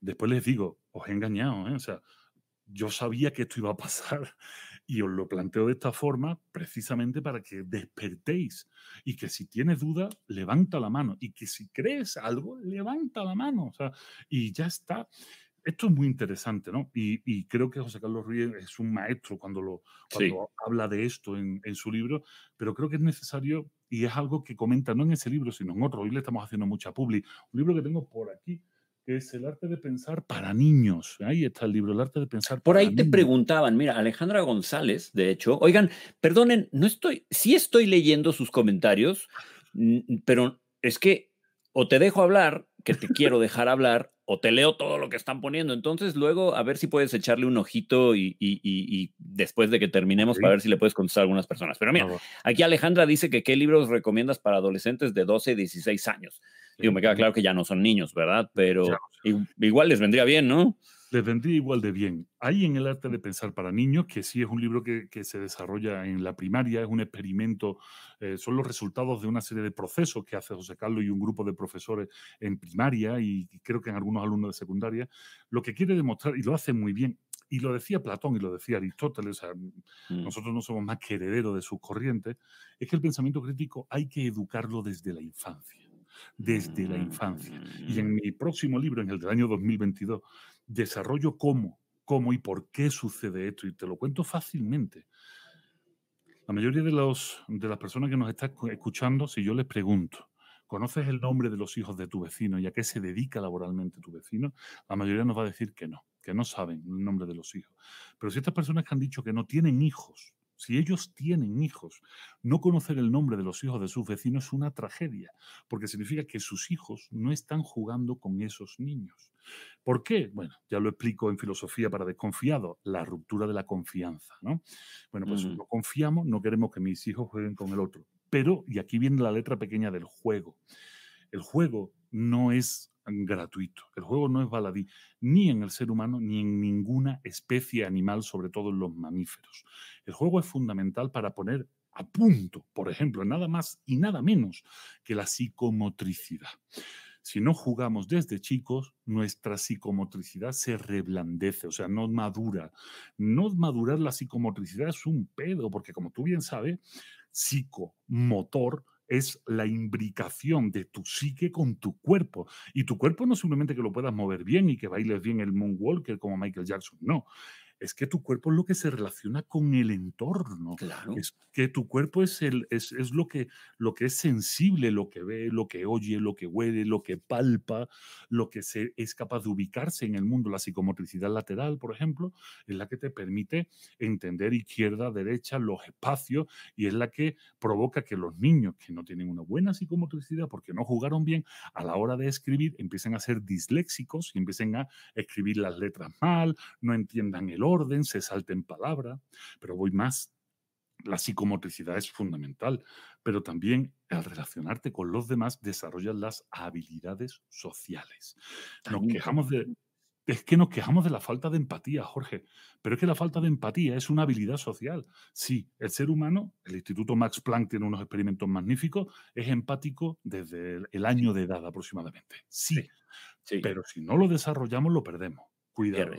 S2: Después les digo, os he engañado, ¿eh? o sea, yo sabía que esto iba a pasar y os lo planteo de esta forma precisamente para que despertéis y que si tienes duda, levanta la mano y que si crees algo, levanta la mano. O sea, y ya está. Esto es muy interesante, ¿no? Y, creo que José Carlos Ruiz es un maestro cuando, lo, habla de esto en, en, su libro, pero creo que es necesario y es algo que comenta no en ese libro, sino en otro. Hoy le estamos haciendo mucha publi. Un libro que tengo por aquí, es El arte de pensar para niños. Ahí está el libro, El arte de pensar
S1: Por
S2: ahí
S1: te preguntaban, mira, Alejandra González, de hecho, oigan, perdonen, no estoy, sí estoy leyendo sus comentarios, pero es que o te dejo hablar, que te quiero <laughs> dejar hablar, o te leo todo lo que están poniendo. Entonces, luego, a ver si puedes echarle un ojito y, después de que terminemos, para ver si le puedes contestar a algunas personas. Pero mira, aquí Alejandra dice que qué libros recomiendas para adolescentes de 12 y 16 años. Digo, me queda claro que ya no son niños, ¿verdad? Pero igual les vendría bien, ¿no?
S2: Les vendría igual de bien. Hay en el arte de pensar para niños, que sí es un libro que, se desarrolla en la primaria, es un experimento, eh, son los resultados de una serie de procesos que hace José Carlos y un grupo de profesores en primaria y creo que en algunos alumnos de secundaria, lo que quiere demostrar, y lo hace muy bien, y lo decía Platón y lo decía Aristóteles, o sea, mm. nosotros no somos más que herederos de sus corrientes, es que el pensamiento crítico hay que educarlo desde la infancia desde la infancia. Y en mm. mi próximo libro, en el del año 2022, desarrollo cómo, cómo y por qué sucede esto. Y te lo cuento fácilmente. La mayoría de, los, de las personas que nos están escuchando, si yo les pregunto, ¿conoces el nombre de los hijos de tu vecino y a qué se dedica laboralmente tu vecino? La mayoría nos va a decir que no, que no saben el nombre de los hijos. Pero si estas personas que han dicho que no tienen hijos, si ellos tienen hijos, no conocer el nombre de los hijos de sus vecinos es una tragedia, porque significa que sus hijos no están jugando con esos niños. ¿Por qué? Bueno, ya lo explico en filosofía para desconfiado, la ruptura de la confianza, ¿no? Bueno, pues no confiamos, no queremos que mis hijos jueguen con el otro. Pero, y aquí viene la letra pequeña del juego, el juego no es gratuito. El juego no es baladí ni en el ser humano ni en ninguna especie animal, sobre todo en los mamíferos. El juego es fundamental para poner a punto, por ejemplo, nada más y nada menos que la psicomotricidad. Si no jugamos desde chicos, nuestra psicomotricidad se reblandece, o sea, no madura. No madurar la psicomotricidad es un pedo, porque como tú bien sabes, psicomotor es la imbricación de tu psique con tu cuerpo. Y tu cuerpo no simplemente que lo puedas mover bien y que bailes bien el moonwalker como Michael Jackson, no es que tu cuerpo es lo que se relaciona con el entorno.
S1: Claro.
S2: Es que tu cuerpo es, el, es, lo, que, lo que es sensible, lo que ve, lo que oye, lo que huele, lo que palpa, lo que se, es capaz de ubicarse en el mundo. La psicomotricidad lateral, por ejemplo, es la que te permite entender izquierda, derecha, los espacios y es la que provoca que los niños que no tienen una buena psicomotricidad porque no jugaron bien a la hora de escribir empiecen a ser disléxicos y empiecen a escribir las letras mal, no entiendan el orden, se salte en palabra, pero voy más. La psicomotricidad es fundamental, pero también al relacionarte con los demás desarrollas las habilidades sociales. Nos quejamos de, es que nos quejamos de la falta de empatía, Jorge, pero es que la falta de empatía es una habilidad social. Sí, el ser humano, el Instituto Max Planck tiene unos experimentos magníficos, es empático desde el, año de edad aproximadamente. Sí, pero si no lo desarrollamos, lo perdemos. Cuidado.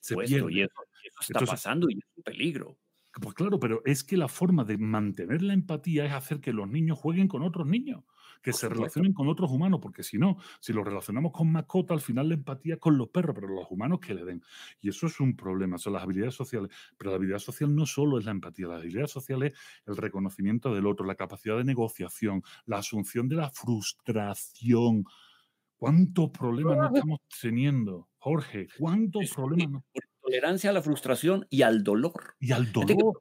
S1: Se pierde. Y eso, está pasando y es un peligro.
S2: Pues claro, pero es que la forma de mantener la empatía es hacer que los niños jueguen con otros niños, que se relacionen con otros humanos, porque si no, si los relacionamos con mascotas, al final la empatía con los perros, pero los humanos que le den. Y eso es un problema, son las habilidades sociales. Pero la habilidad social no solo es la empatía, la habilidad social es el reconocimiento del otro, la capacidad de negociación, la asunción de la frustración. ¿Cuántos problemas no estamos teniendo? Jorge, ¿cuántos problemas?
S1: Tolerancia a la frustración y al dolor.
S2: Y al dolor.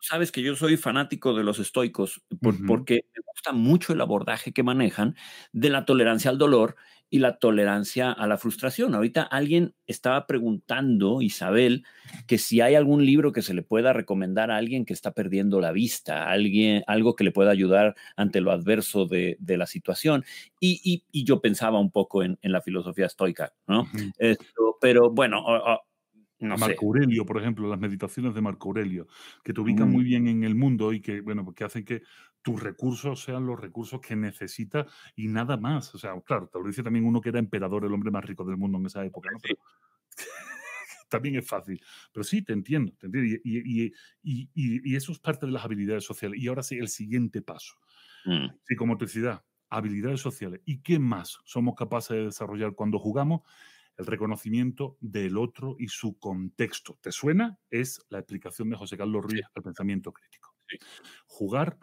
S1: sabes que yo soy fanático de los estoicos porque me gusta mucho el abordaje que manejan de la tolerancia al dolor y la tolerancia a la frustración. Ahorita alguien estaba preguntando, Isabel, que si hay algún libro que se le pueda recomendar a alguien que está perdiendo la vista, alguien, algo que le pueda ayudar ante lo adverso de, la situación. Y, yo pensaba un poco en, la filosofía estoica, ¿no? pero bueno,
S2: Marco Aurelio, por ejemplo, las meditaciones de Marco Aurelio, que te ubican muy bien en el mundo y que, bueno, que hacen que tus recursos sean los recursos que necesitas y nada más. O sea, claro, te lo dice también uno que era emperador, el hombre más rico del mundo en esa época, ¿no? <laughs> también es fácil. Pero sí, te entiendo, te entiendo. Y, y, eso es parte de las habilidades sociales. Y ahora sí, el siguiente paso. Mm. Psicomotricidad, habilidades sociales. ¿Y qué más somos capaces de desarrollar cuando jugamos? El reconocimiento del otro y su contexto. ¿Te suena? Es la explicación de José Carlos Ruiz al pensamiento crítico. Jugar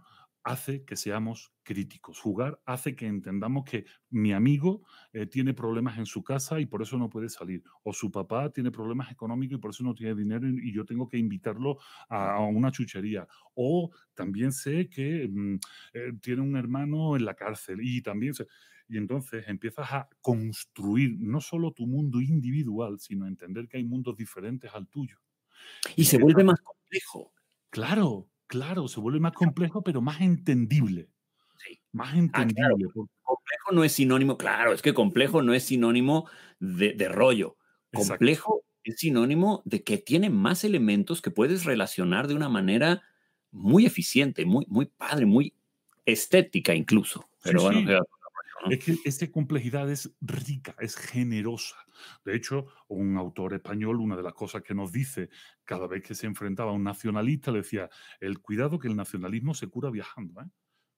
S2: hace que seamos críticos. Jugar hace que entendamos que mi amigo eh, tiene problemas en su casa y por eso no puede salir. O su papá tiene problemas económicos y por eso no tiene dinero y, yo tengo que invitarlo a, una chuchería. O también sé que mm, eh, tiene un hermano en la cárcel y también... Y entonces empiezas a construir no solo tu mundo individual, sino a entender que hay mundos diferentes al tuyo.
S1: Y, se vuelve más complejo.
S2: Claro, claro, se vuelve más complejo, pero más entendible. Sí. Más ah, entendible.
S1: Complejo no es sinónimo, claro, es que complejo no es sinónimo de, rollo. Complejo es sinónimo de que tiene más elementos que puedes relacionar de una manera muy eficiente, muy, muy padre, muy estética incluso. Pero bueno,
S2: es que esta complejidad es rica, es generosa. De hecho, un autor español, una de las cosas que nos dice cada vez que se enfrentaba a un nacionalista, le decía, el cuidado que el nacionalismo se cura viajando, ¿eh?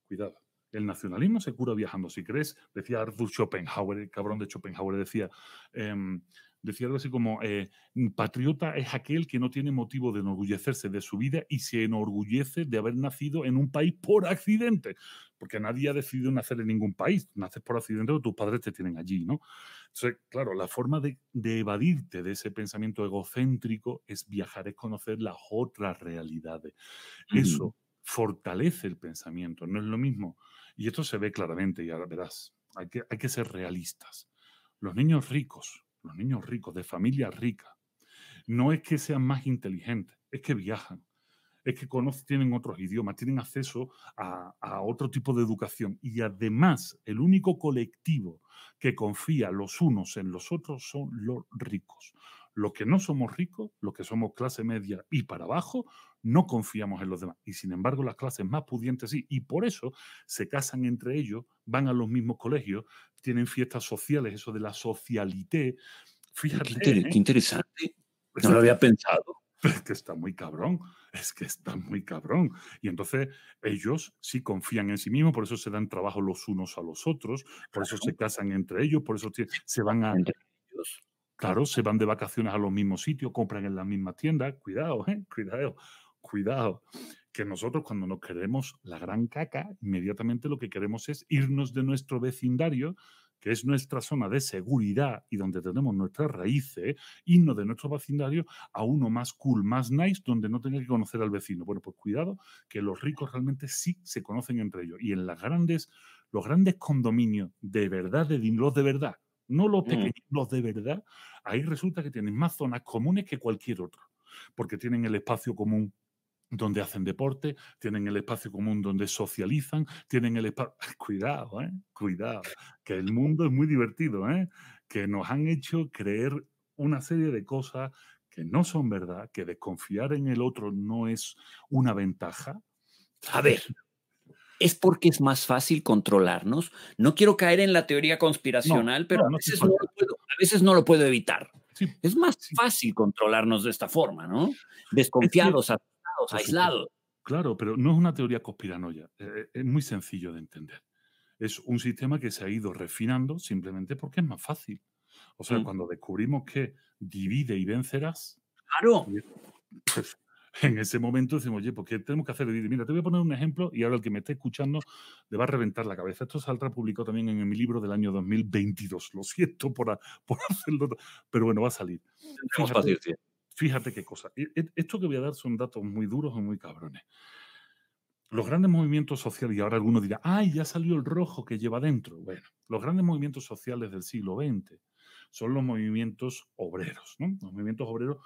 S2: Cuidado. El nacionalismo se cura viajando. Si crees, decía Arthur Schopenhauer, el cabrón de Schopenhauer, decía, em, decía algo así como, eh, patriota es aquel que no tiene motivo de enorgullecerse de su vida y se enorgullece de haber nacido en un país por accidente, porque nadie ha decidido nacer en ningún país, naces por accidente o tus padres te tienen allí, ¿no? Entonces, claro, la forma de, evadirte de ese pensamiento egocéntrico es viajar, es conocer las otras realidades. Eso fortalece el pensamiento, no es lo mismo. Y esto se ve claramente, y ahora verás, hay que, hay que ser realistas. Los niños ricos, los niños ricos, de familia rica, no es que sean más inteligentes, es que viajan, es que conocen, tienen otros idiomas, tienen acceso a, a, otro tipo de educación. Y además, el único colectivo que confía los unos en los otros son los ricos. Los que no somos ricos, los que somos clase media y para abajo, no confiamos en los demás. Y sin embargo, las clases más pudientes sí. Y por eso se casan entre ellos, van a los mismos colegios, tienen fiestas sociales, eso de la socialité.
S1: Fíjate. Qué, ¿eh? interesante. No lo había pensado.
S2: Es que está muy cabrón, es que está muy cabrón. Y entonces ellos sí confían en sí mismos, por eso se dan trabajo los unos a los otros, por eso se casan entre ellos, por eso se van a... Claro, se van de vacaciones a los mismos sitios, compran en la misma tienda. Cuidado, ¿eh? <laughs> Cuidado, cuidado. Que nosotros cuando nos queremos la gran caca, inmediatamente lo que queremos es irnos de nuestro vecindario, que es nuestra zona de seguridad y donde tenemos nuestras raíces, irnos de nuestro vecindario a uno más cool, más nice, donde no tenga que conocer al vecino. Bueno, pues cuidado, que los ricos realmente sí se conocen entre ellos. Y en las grandes, los grandes condominios de verdad, de los de verdad, no los mm. pequeños, los de verdad, ahí resulta que tienen más zonas comunes que cualquier otro, porque tienen el espacio común donde hacen deporte, tienen el espacio común donde socializan, tienen el espacio... <laughs> Cuidado, ¿eh? Cuidado, que el mundo es muy divertido, ¿eh? Que nos han hecho creer una serie de cosas que no son verdad, que desconfiar en el otro no es una ventaja.
S1: A ver, es porque es más fácil controlarnos. No quiero caer en la teoría conspiracional, pero a, veces no lo puedo, evitar. Es más fácil controlarnos de esta forma, ¿no? Desconfiados, aislados.
S2: Claro, pero no es una teoría conspiranoia. Eh, eh, es muy sencillo de entender. Es un sistema que se ha ido refinando simplemente porque es más fácil. O sea, mm. cuando descubrimos que divide y vencerás.
S1: Claro.
S2: Pues, en ese momento decimos, oye, ¿por qué tenemos que hacer? Mira, te voy a poner un ejemplo y ahora el que me esté escuchando le va a reventar la cabeza. Esto saldrá publicado también en mi libro del año 2022. Lo siento por, <laughs> por hacerlo, pero bueno, va a salir. Fíjate, fíjate qué cosa. Esto que voy a dar son datos muy duros o muy cabrones. los grandes movimientos sociales, y ahora alguno dirá, ¡ay, ya salió el rojo que lleva dentro! Bueno, los grandes movimientos sociales del siglo XX son los movimientos obreros, ¿no? Los movimientos obreros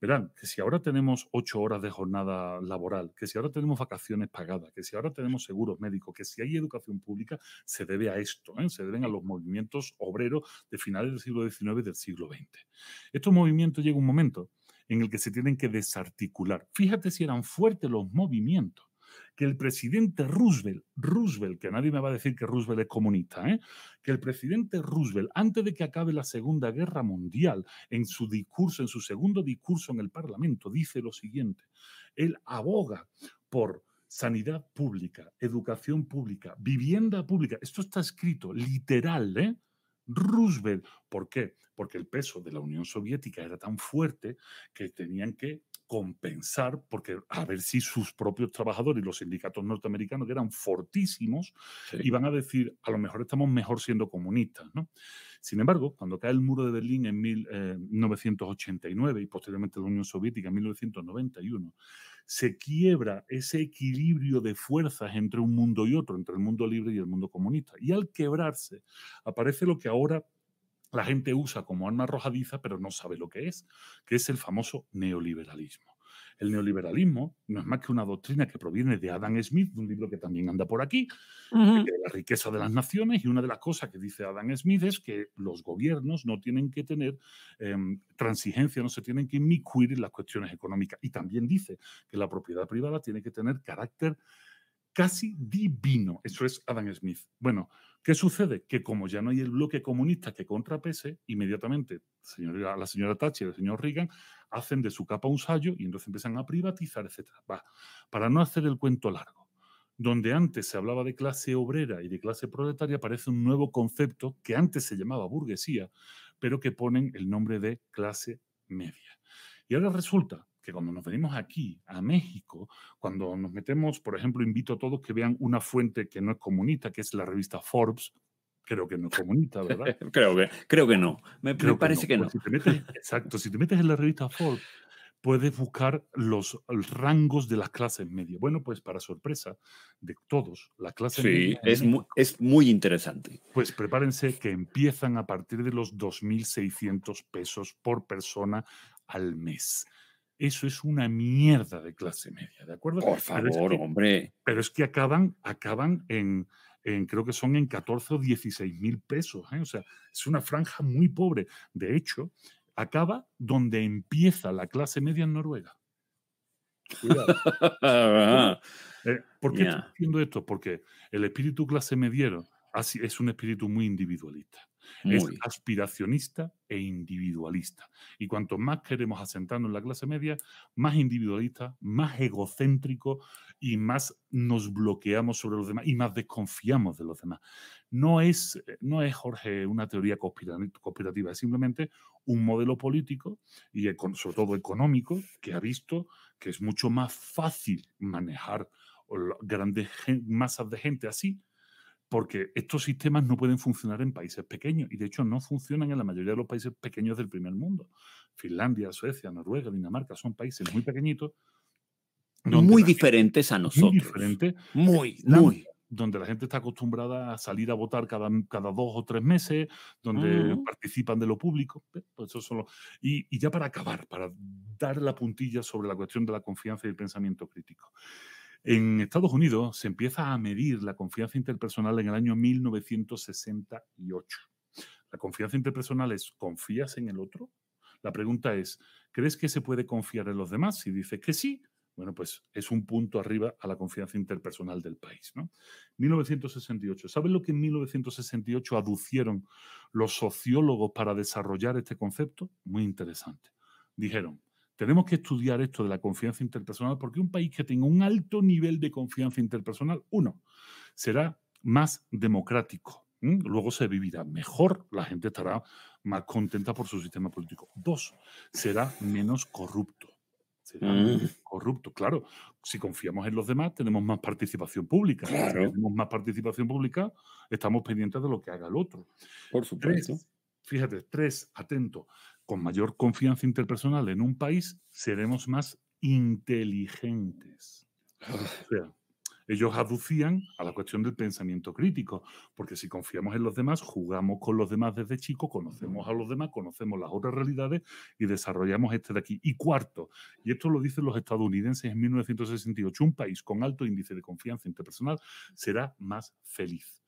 S2: Verán, que si ahora tenemos ocho horas de jornada laboral, que si ahora tenemos vacaciones pagadas, que si ahora tenemos seguros médicos, que si hay educación pública, se debe a esto, ¿eh? se deben a los movimientos obreros de finales del siglo XIX y del siglo XX. Estos movimientos llega un momento en el que se tienen que desarticular. Fíjate si eran fuertes los movimientos que el presidente Roosevelt, Roosevelt, que nadie me va a decir que Roosevelt es comunista, ¿eh? que el presidente Roosevelt, antes de que acabe la Segunda Guerra Mundial, en su discurso, en su segundo discurso en el Parlamento, dice lo siguiente, él aboga por sanidad pública, educación pública, vivienda pública. Esto está escrito literal, ¿eh? Roosevelt. ¿Por qué? Porque el peso de la Unión Soviética era tan fuerte que tenían que compensar, porque a ver si sus propios trabajadores y los sindicatos norteamericanos, que eran fortísimos, iban a decir, a lo mejor estamos mejor siendo comunistas. ¿no? Sin embargo, cuando cae el muro de Berlín en 1989 eh, y posteriormente la Unión Soviética en 1991, se quiebra ese equilibrio de fuerzas entre un mundo y otro, entre el mundo libre y el mundo comunista. Y al quebrarse, aparece lo que ahora la gente usa como arma arrojadiza, pero no sabe lo que es, que es el famoso neoliberalismo. El neoliberalismo no es más que una doctrina que proviene de Adam Smith, un libro que también anda por aquí, de la riqueza de las naciones, y una de las cosas que dice Adam Smith es que los gobiernos no tienen que tener em, transigencia, no se tienen que inmiscuir en las cuestiones económicas. Y también dice que la propiedad privada tiene que tener carácter casi divino. Eso es Adam Smith. Bueno, ¿qué sucede? Que como ya no hay el bloque comunista que contrapese, inmediatamente la señora Thatcher y el señor Reagan hacen de su capa un sallo y entonces empiezan a privatizar, etc. Para no hacer el cuento largo, donde antes se hablaba de clase obrera y de clase proletaria, aparece un nuevo concepto que antes se llamaba burguesía, pero que ponen el nombre de clase media. Y ahora resulta que cuando nos venimos aquí, a México, cuando nos metemos, por ejemplo, invito a todos que vean una fuente que no es comunista, que es la revista Forbes, creo que no es comunista, ¿verdad? <laughs>
S1: creo, que, creo que no, me, parece que no.
S2: Pues <laughs> exacto, si te metes en la revista Forbes, puedes buscar los rangos de las clases medias. Bueno, pues para sorpresa de todos, la clase
S1: media... Sí, es, es muy interesante.
S2: Pues prepárense que empiezan a partir de los 2.600 pesos por persona al mes. Eso es una mierda de clase media, ¿de acuerdo?
S1: Por favor, hombre.
S2: Pero es que acaban, acaban en, creo que son en 14 o 16 mil pesos. ¿eh? O sea, es una franja muy pobre. De hecho, acaba donde empieza la clase media en Noruega. Cuidado. <laughs> Eh, ¿Por qué estoy diciendo esto? Porque el espíritu clase mediero es un espíritu muy individualista. Es aspiracionista e individualista. Y cuanto más queremos asentarnos en la clase media, más individualista, más egocéntrico y más nos bloqueamos sobre los demás y más desconfiamos de los demás. No es, no es Jorge, una teoría conspirativa, es simplemente un modelo político y sobre todo económico que ha visto que es mucho más fácil manejar grandes masas de gente así porque estos sistemas no pueden funcionar en países pequeños y de hecho no funcionan en la mayoría de los países pequeños del primer mundo. Finlandia, Suecia, Noruega, Dinamarca son países muy pequeñitos.
S1: Muy diferentes a nosotros. Muy
S2: diferentes.
S1: Muy, muy.
S2: Donde la gente está acostumbrada a salir a votar cada, cada dos o tres meses, donde participan de lo público. Pues eso solo. Y, y ya para acabar, para dar la puntilla sobre la cuestión de la confianza y el pensamiento crítico. En Estados Unidos se empieza a medir la confianza interpersonal en el año 1968. La confianza interpersonal es, ¿confías en el otro? La pregunta es, ¿crees que se puede confiar en los demás? Si dice que sí, bueno, pues es un punto arriba a la confianza interpersonal del país. ¿no? 1968. ¿Saben lo que en 1968 aducieron los sociólogos para desarrollar este concepto? Muy interesante. Dijeron, tenemos que estudiar esto de la confianza interpersonal porque un país que tenga un alto nivel de confianza interpersonal, uno, será más democrático. Luego se vivirá mejor, la gente estará más contenta por su sistema político. Dos, será menos corrupto. Será mm. menos corrupto. Claro, si confiamos en los demás, tenemos más participación pública. Si tenemos más participación pública, estamos pendientes de lo que haga el otro.
S1: Por supuesto.
S2: fíjate, tres, atento con mayor confianza interpersonal en un país, seremos más inteligentes. O sea, Ellos aducían a la cuestión del pensamiento crítico, porque si confiamos en los demás, jugamos con los demás desde chicos, conocemos a los demás, conocemos las otras realidades y desarrollamos este de aquí. Y cuarto, y esto lo dicen los estadounidenses en 1968, un país con alto índice de confianza interpersonal será más feliz.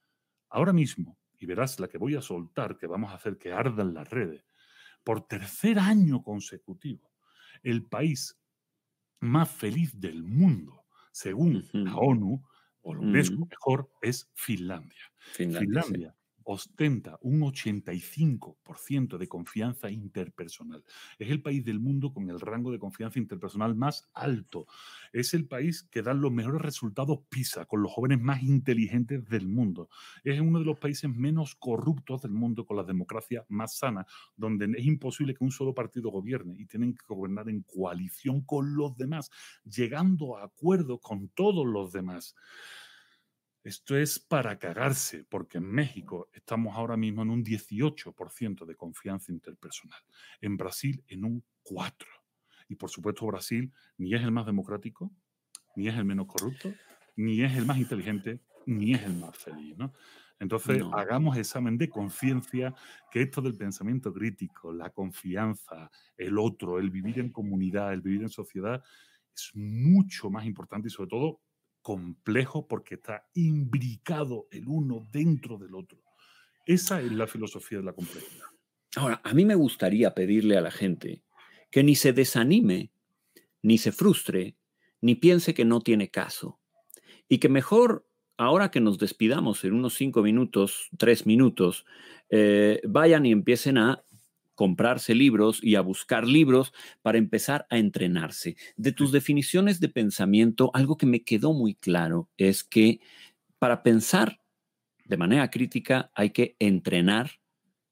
S2: Ahora mismo, y verás la que voy a soltar, que vamos a hacer que ardan las redes, por tercer año consecutivo, el país más feliz del mundo según la ONU, o lo UNESCO mejor, es Finlandia. Finlandia, ostenta un 85% de confianza interpersonal. Es el país del mundo con el rango de confianza interpersonal más alto. Es el país que da los mejores resultados PISA, con los jóvenes más inteligentes del mundo. Es uno de los países menos corruptos del mundo, con la democracia más sana, donde es imposible que un solo partido gobierne y tienen que gobernar en coalición con los demás, llegando a acuerdos con todos los demás. Esto es para cagarse, porque en México estamos ahora mismo en un 18% de confianza interpersonal, en Brasil en un 4%. Y por supuesto Brasil ni es el más democrático, ni es el menos corrupto, ni es el más inteligente, ni es el más feliz. Entonces, hagamos examen de conciencia que esto del pensamiento crítico, la confianza, el otro, el vivir en comunidad, el vivir en sociedad, es mucho más importante y sobre todo complejo porque está imbricado el uno dentro del otro. Esa es la filosofía de la complejidad.
S1: Ahora, a mí me gustaría pedirle a la gente que ni se desanime, ni se frustre, ni piense que no tiene caso. Y que mejor, ahora que nos despidamos en unos cinco minutos, tres minutos, eh, vayan y empiecen a comprarse libros y a buscar libros para empezar a entrenarse. De tus definiciones de pensamiento, algo que me quedó muy claro es que para pensar de manera crítica hay que entrenar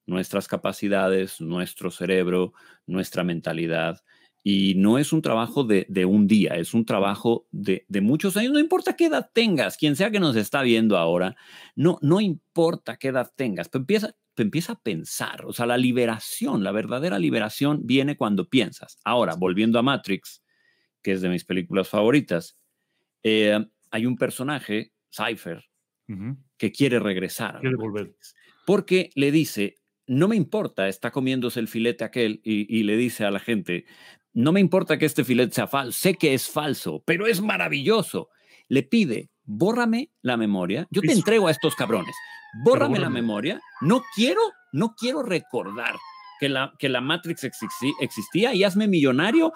S1: nuestras capacidades, nuestro cerebro, nuestra mentalidad. Y no es un trabajo de, un día, es un trabajo de, de, muchos años. No importa qué edad tengas, quien sea que nos está viendo ahora, no, no importa qué edad tengas, pero empieza, empieza a pensar. O sea, la liberación, la verdadera liberación viene cuando piensas. Ahora, volviendo a Matrix, que es de mis películas favoritas, eh, hay un personaje, Cypher, que quiere regresar.
S2: Quiere volver.
S1: Porque le dice, no me importa, está comiéndose el filete aquel y, y, le dice a la gente, no me importa que este filete sea falso, sé que es falso, pero es maravilloso. Le pide, bórrame la memoria, yo te entrego a estos cabrones, bórrame la memoria, no quiero, no quiero recordar que la, que la Matrix existía y hazme millonario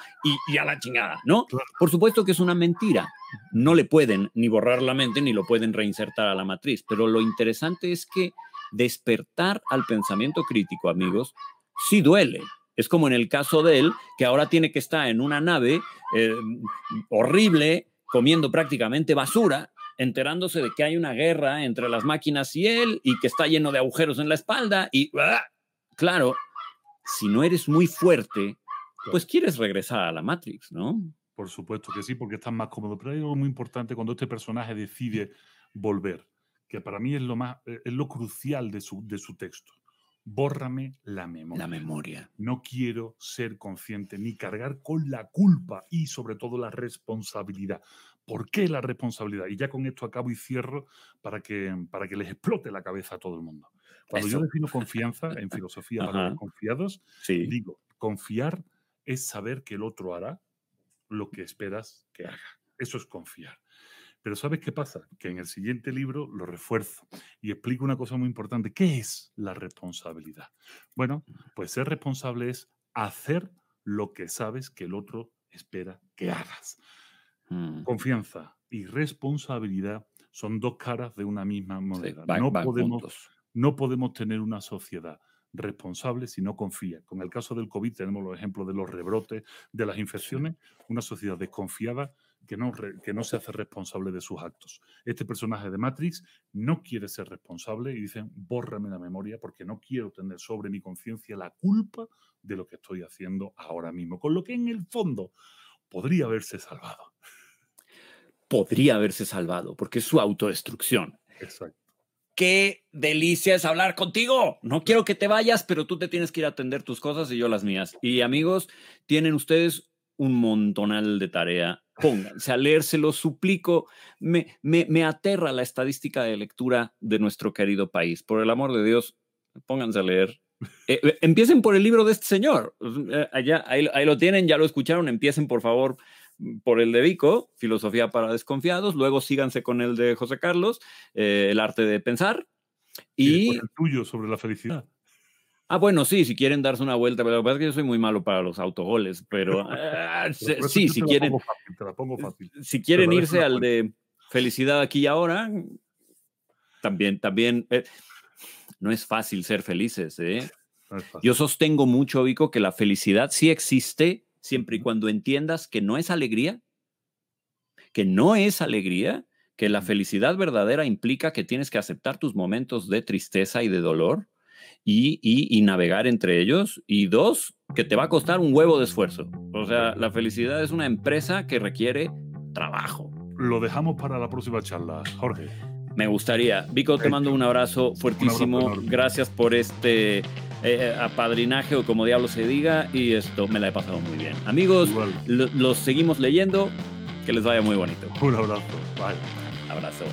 S1: y, a la chingada, ¿no? Por supuesto que es una mentira. No le pueden ni borrar la mente ni lo pueden reinsertar a la matriz, pero lo interesante es que despertar al pensamiento crítico, amigos, sí duele. Es como en el caso de él, que ahora tiene que estar en una nave eh, horrible, comiendo prácticamente basura, enterándose de que hay una guerra entre las máquinas y él y que está lleno de agujeros en la espalda y ¡ah! claro, si no eres muy fuerte, pues quieres regresar a la Matrix, ¿no?
S2: Por supuesto que sí, porque estás más cómodo, pero hay algo muy importante cuando este personaje decide volver, que para mí es lo más eh, es lo crucial de su, de su texto. Bórrame la memoria.
S1: La memoria.
S2: No quiero ser consciente ni cargar con la culpa y sobre todo la responsabilidad. ¿Por qué la responsabilidad? Y ya con esto acabo y cierro para que, para que les explote la cabeza a todo el mundo. Cuando yo defino <laughs> confianza en filosofía para los confiados, digo, confiar es saber que el otro hará lo que esperas que haga. Eso es confiar. Pero ¿sabes qué pasa? Que en el siguiente libro lo refuerzo y explico una cosa muy importante. ¿Qué es la responsabilidad? Bueno, pues ser responsable es hacer lo que sabes que el otro espera que hagas. Mm. Confianza y responsabilidad son dos caras de una misma moneda. no, podemos, no podemos tener una sociedad responsable si no confía. Con el caso del COVID tenemos los ejemplos de los rebrotes, de las infecciones, una sociedad desconfiada que no, que no se hace responsable de sus actos. Este personaje de Matrix no quiere ser responsable y dice, bórrame la memoria porque no quiero tener sobre mi conciencia la culpa de lo que estoy haciendo ahora mismo. Con lo que en el fondo podría haberse salvado.
S1: Podría haberse salvado, porque es su autodestrucción.
S2: Exacto.
S1: Qué delicia es hablar contigo. No quiero que te vayas, pero tú te tienes que ir a atender tus cosas y yo las mías. Y amigos, tienen ustedes un montonal de tarea. Pónganse a leérselo, suplico. Me, me, me aterra la estadística de lectura de nuestro querido país. Por el amor de Dios, pónganse a leer. Eh, eh, empiecen por el libro de este señor. Eh, allá, ahí, ahí, lo tienen, ya lo escucharon. Empiecen, por favor, por el de Vico, Filosofía para Desconfiados. Luego síganse con el de José Carlos, El arte de pensar. Y,
S2: y el tuyo sobre la felicidad.
S1: Ah, bueno, sí, si quieren darse una vuelta, pero lo que pasa es que yo soy muy malo para los autogoles, pero <laughs> eh, sí, si quieren,
S2: fácil, te la pongo fácil.
S1: si quieren irse al de felicidad aquí y ahora, también, también, eh, no es fácil ser felices, ¿eh? No es fácil. Yo sostengo mucho, Vico, que la felicidad sí existe siempre y cuando entiendas que no es alegría, que no es alegría, que la felicidad verdadera implica que tienes que aceptar tus momentos de tristeza y de dolor, y, y, y, navegar entre ellos. Y dos, que te va a costar un huevo de esfuerzo. O sea, la felicidad es una empresa que requiere trabajo.
S2: Lo dejamos para la próxima charla, Jorge.
S1: Me gustaría. Vico, te mando un abrazo fuertísimo. Un abrazo Gracias por este eh, apadrinaje o como diablo se diga. Y esto me la he pasado muy bien. Amigos, lo, los seguimos leyendo. Que les vaya muy bonito.
S2: Un abrazo. Bye.
S1: Abrazo.